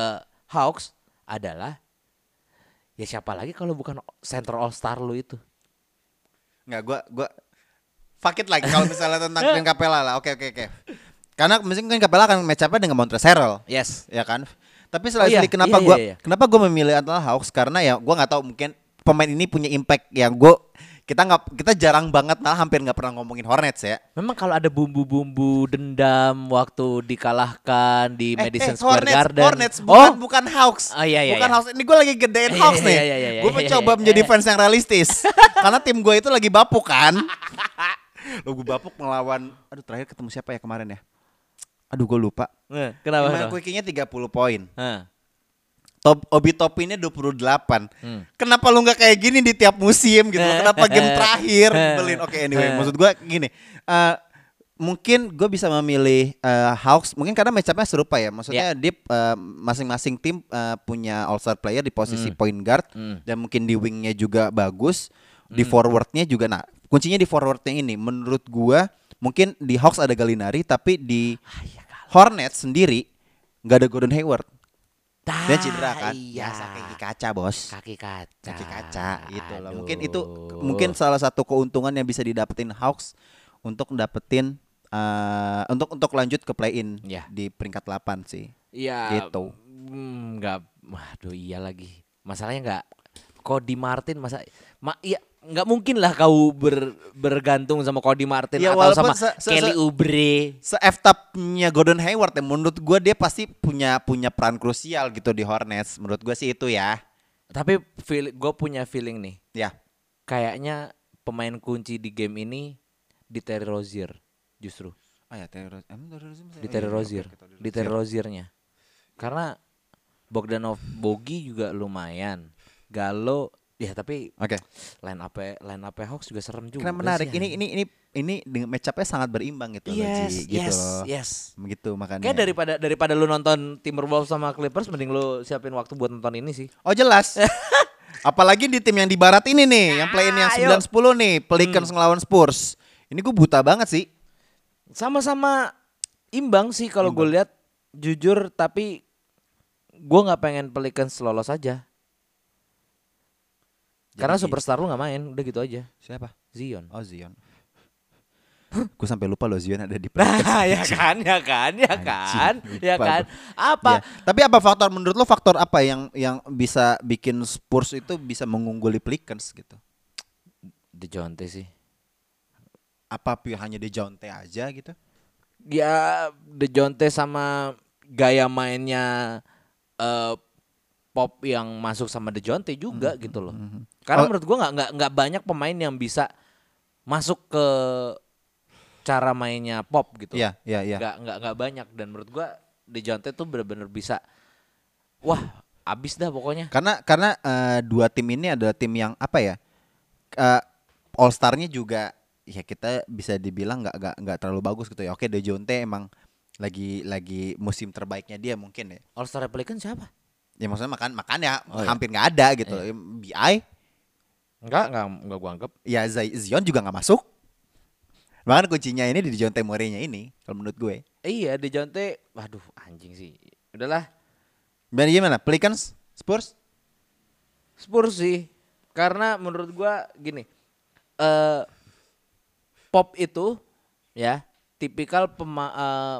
B: Hawks adalah ya siapa lagi kalau bukan center All Star lu itu.
A: Nggak, gua gua fuck it lagi kalau misalnya tentang Clint Capella lah. Oke, oke, oke. Karena mungkin Clint Capella kan match up-nya dengan Montrezl.
B: Yes.
A: ya kan. Tapi
B: Oh
A: selain
B: iya,
A: kenapa
B: iya,
A: gua
B: iya, iya.
A: kenapa gua memilih Atlanta Hawks karena ya gua nggak tahu mungkin pemain ini punya impact yang gua kita nggak kita jarang banget malah hampir nggak pernah ngomongin Hornets ya.
B: Memang kalau ada bumbu-bumbu dendam waktu dikalahkan di Madison
A: eh,
B: Square
A: Hornets,
B: Garden.
A: Hornets bukan
B: oh,
A: bukan Hawks.
B: Oh, iya, iya,
A: bukan
B: iya.
A: Hawks. Ini gue lagi gedein
B: Iya,
A: Hawks
B: iya,
A: nih.
B: iya, iya, iya,
A: gue
B: iya,
A: mencoba
B: iya,
A: menjadi
B: iya.
A: fans yang realistis. Karena tim gue itu lagi bapuk kan. Lo gue bapuk melawan aduh terakhir ketemu siapa ya kemarin ya? Aduh gue lupa.
B: Eh, kenapa?
A: Gimana
B: kenapa?
A: quickie-nya 30 poin.
B: Hah.
A: Top Obi Topinnya 28.
B: Hmm.
A: Kenapa lu nggak kayak gini di tiap musim gitu? Kenapa game terakhir belin? Oke anyway, maksud gua gini. eh, mungkin gue bisa memilih eh, Hawks mungkin karena match-up-nya serupa ya. Maksudnya dia eh, masing-masing tim eh, punya all star player di posisi point guard
B: Hmm.
A: dan mungkin di wingnya juga bagus. Di forwardnya juga nah kuncinya di forwardnya ini menurut gua mungkin di Hawks ada Galinari tapi di
B: Ah, iya
A: Hornets sendiri nggak ada Gordon Hayward. Dia
B: Dah,
A: cedera kan?
B: Iya.
A: Biasa kaki kaca, Bos.
B: Kaki kaca.
A: Kaki kaca gitu loh.
B: Aduh.
A: Mungkin itu mungkin salah satu keuntungan yang bisa didapetin Hawks untuk dapetin eh, untuk untuk lanjut ke play-in
B: Iya.
A: di peringkat 8 sih.
B: Iya.
A: Gitu.
B: mm, Nggak, waduh iya lagi. Masalahnya nggak. Cody Martin masa, ma, iya nggak mungkin lah kau ber, bergantung sama Cody Martin
A: Ya,
B: atau sama
A: se- se-
B: Kelly
A: se-
B: Oubre.
A: Se nya Gordon Hayward ya menurut gua dia pasti punya punya peran krusial gitu di Hornets. Menurut gua sih itu ya.
B: Tapi feel, gue punya feeling nih,
A: Ya.
B: kayaknya pemain kunci di game ini di Terry Rozier justru.
A: Oh ya, Terry Rozier.
B: Di
A: oh,
B: Terry
A: iya,
B: Rozier, di Terry
A: Rozier.
B: Roziernya. Karena Bogdanov Bogi juga lumayan. Galo ya tapi
A: Oke.
B: line up line up Hawks juga serem juga.
A: Karena menarik.
B: sih,
A: Ini ini ini ini dengan match up-nya sangat berimbang gitu loh,
B: yes,
A: Ji, gitu
B: yes,
A: loh.
B: yes.
A: Begitu makanya.
B: Kayak daripada daripada lu nonton Timberwolves sama Clippers mending lu siapin waktu buat nonton ini sih.
A: Oh jelas. Apalagi di tim yang di barat ini nih, yang play-in yang
B: Ayo.
A: 9-10 nih, Pelicans ngelawan Spurs. Ini gue buta banget sih.
B: Sama-sama imbang sih kalau gue lihat jujur tapi gue nggak pengen Pelicans lolos aja. Karena
A: Jadi-
B: superstar lu nggak main, udah gitu aja.
A: Siapa?
B: Zion.
A: Oh Zion. gue sampai lupa loh Zion ada di Pelicans.
B: Nah, ya kan, ya kan, ya kan, ya kan. Apa?
A: Ya, Tapi apa faktor menurut lo faktor apa yang yang bisa bikin Spurs itu bisa mengungguli Pelicans gitu?
B: Dejounte sih.
A: Apa hanya di Jonte aja gitu?
B: Ya, Dejounte sama gaya mainnya eh Pop yang masuk sama Dejounte juga gitu loh. Karena
A: Oh.
B: menurut gua nggak nggak nggak banyak pemain yang bisa masuk ke cara mainnya Pop gitu.
A: Iya, iya, iya.
B: Nggak nggak nggak banyak dan menurut gua Dejounte tuh bener-bener bisa wah, abis dah pokoknya.
A: Karena karena eh, dua tim ini adalah tim yang apa ya? Eh, All Star-nya juga ya kita bisa dibilang nggak nggak nggak terlalu bagus gitu ya. Oke, Dejounte emang lagi lagi musim terbaiknya dia mungkin ya.
B: All Star Pelicans siapa?
A: Ya maksudnya makan makan ya
B: Oh, iya.
A: hampir nggak ada gitu. BI
B: Enggak, enggak enggak gua anggap.
A: Ya Zion juga nggak masuk. Bahkan kuncinya ini di Dejounte Murray-nya ini kalau menurut gue.
B: Iya, di Jonte, waduh anjing sih. Udahlah,
A: Dan gimana? Pelicans, Spurs?
B: Spurs sih. Karena menurut gua gini, eh Pop itu ya tipikal pema, eh,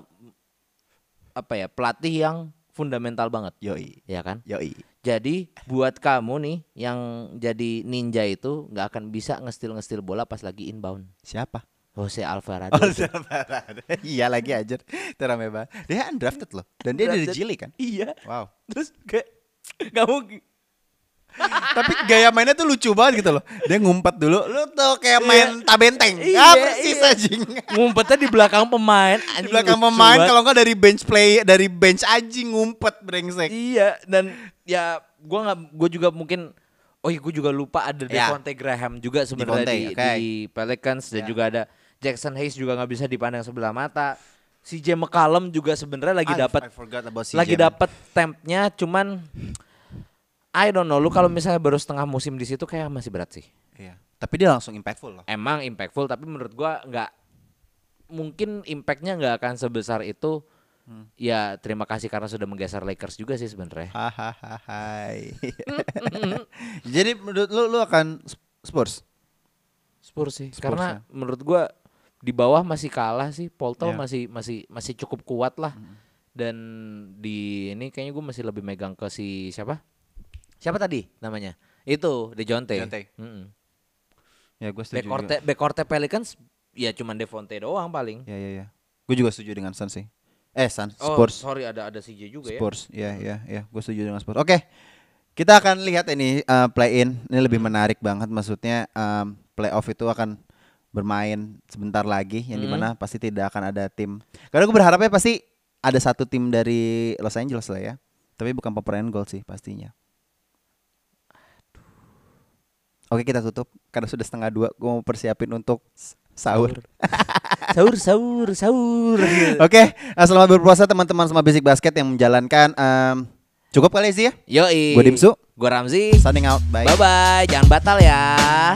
B: apa ya pelatih yang fundamental banget,
A: Yoi.
B: ya kan?
A: Yoi.
B: Jadi buat kamu nih yang jadi ninja itu nggak akan bisa ngestil-ngestil bola pas lagi inbound.
A: Siapa?
B: Jose Alvarado.
A: Oh, iya lagi aja. Itu rame banget. Dia undrafted loh. Dan dia dari. Gili kan?
B: Iya.
A: Wow.
B: Terus kayak nggak mungkin.
A: Tapi gaya mainnya tuh lucu banget gitu loh. Dia ngumpet dulu. Lu tuh kayak main tabenteng.
B: Iya,
A: ah, persis
B: iya.
A: anjing.
B: Ngumpetnya di belakang pemain.
A: Di belakang pemain kalau nggak dari bench play, dari bench anjing ngumpet brengsek.
B: Iya dan ya gua nggak gua juga mungkin oh iya gua juga lupa ada
A: Ya.
B: Devonte Graham juga sebenarnya
A: Devonte,
B: di,
A: oke.
B: di Pelicans dan
A: Ya.
B: juga ada Jackson Hayes juga nggak bisa dipandang sebelah mata. CJ McCollum juga sebenarnya lagi dapat lagi dapat tempnya cuman I don't know lu kalau misalnya baru setengah musim di situ kayak masih berat sih.
A: Iya. Tapi dia langsung impactful loh.
B: Emang impactful tapi menurut gua nggak mungkin impactnya nggak akan sebesar itu.
A: Hmm.
B: Ya terima kasih karena sudah menggeser Lakers juga sih sebenarnya.
A: Hahaha. Jadi menurut lu lu akan Spurs?
B: Spurs sih.
A: Spurs,
B: Karena
A: ya.
B: menurut gua di bawah masih kalah sih. Poltel
A: Ya.
B: masih masih masih cukup kuat lah. Dan di ini kayaknya gue masih lebih megang ke si siapa? Siapa tadi namanya? Itu Dejounte.
A: Dejounte.
B: Mm-mm.
A: Ya gue setuju.
B: Backcourtnya backcourtnya Pelicans ya cuman Devonte doang paling.
A: Ya ya ya. Gue juga setuju dengan Suns sih. Eh Suns,
B: Oh,
A: Spurs.
B: sorry ada ada CJ juga ya.
A: Spurs, ya ya ya, gue setuju dengan Spurs. Oke, kita akan lihat ini uh, play in, ini lebih menarik banget. Maksudnya um, playoff itu akan bermain sebentar lagi, yang
B: Hmm.
A: di mana pasti tidak akan ada tim. Karena gue berharapnya pasti ada satu tim dari Los Angeles lah ya, tapi bukan Purple Gold sih pastinya. Oke kita tutup karena sudah setengah dua. Gue mau persiapin untuk sahur.
B: Sahur sahur sahur.
A: Oke, uh, selamat berpuasa teman-teman sama Basic Basket yang menjalankan. um, cukup kali sih ya.
B: Yoi.
A: Gua Dimsu.
B: Gua Ramzi.
A: Signing out. Bye.
B: Bye bye. Jangan batal ya.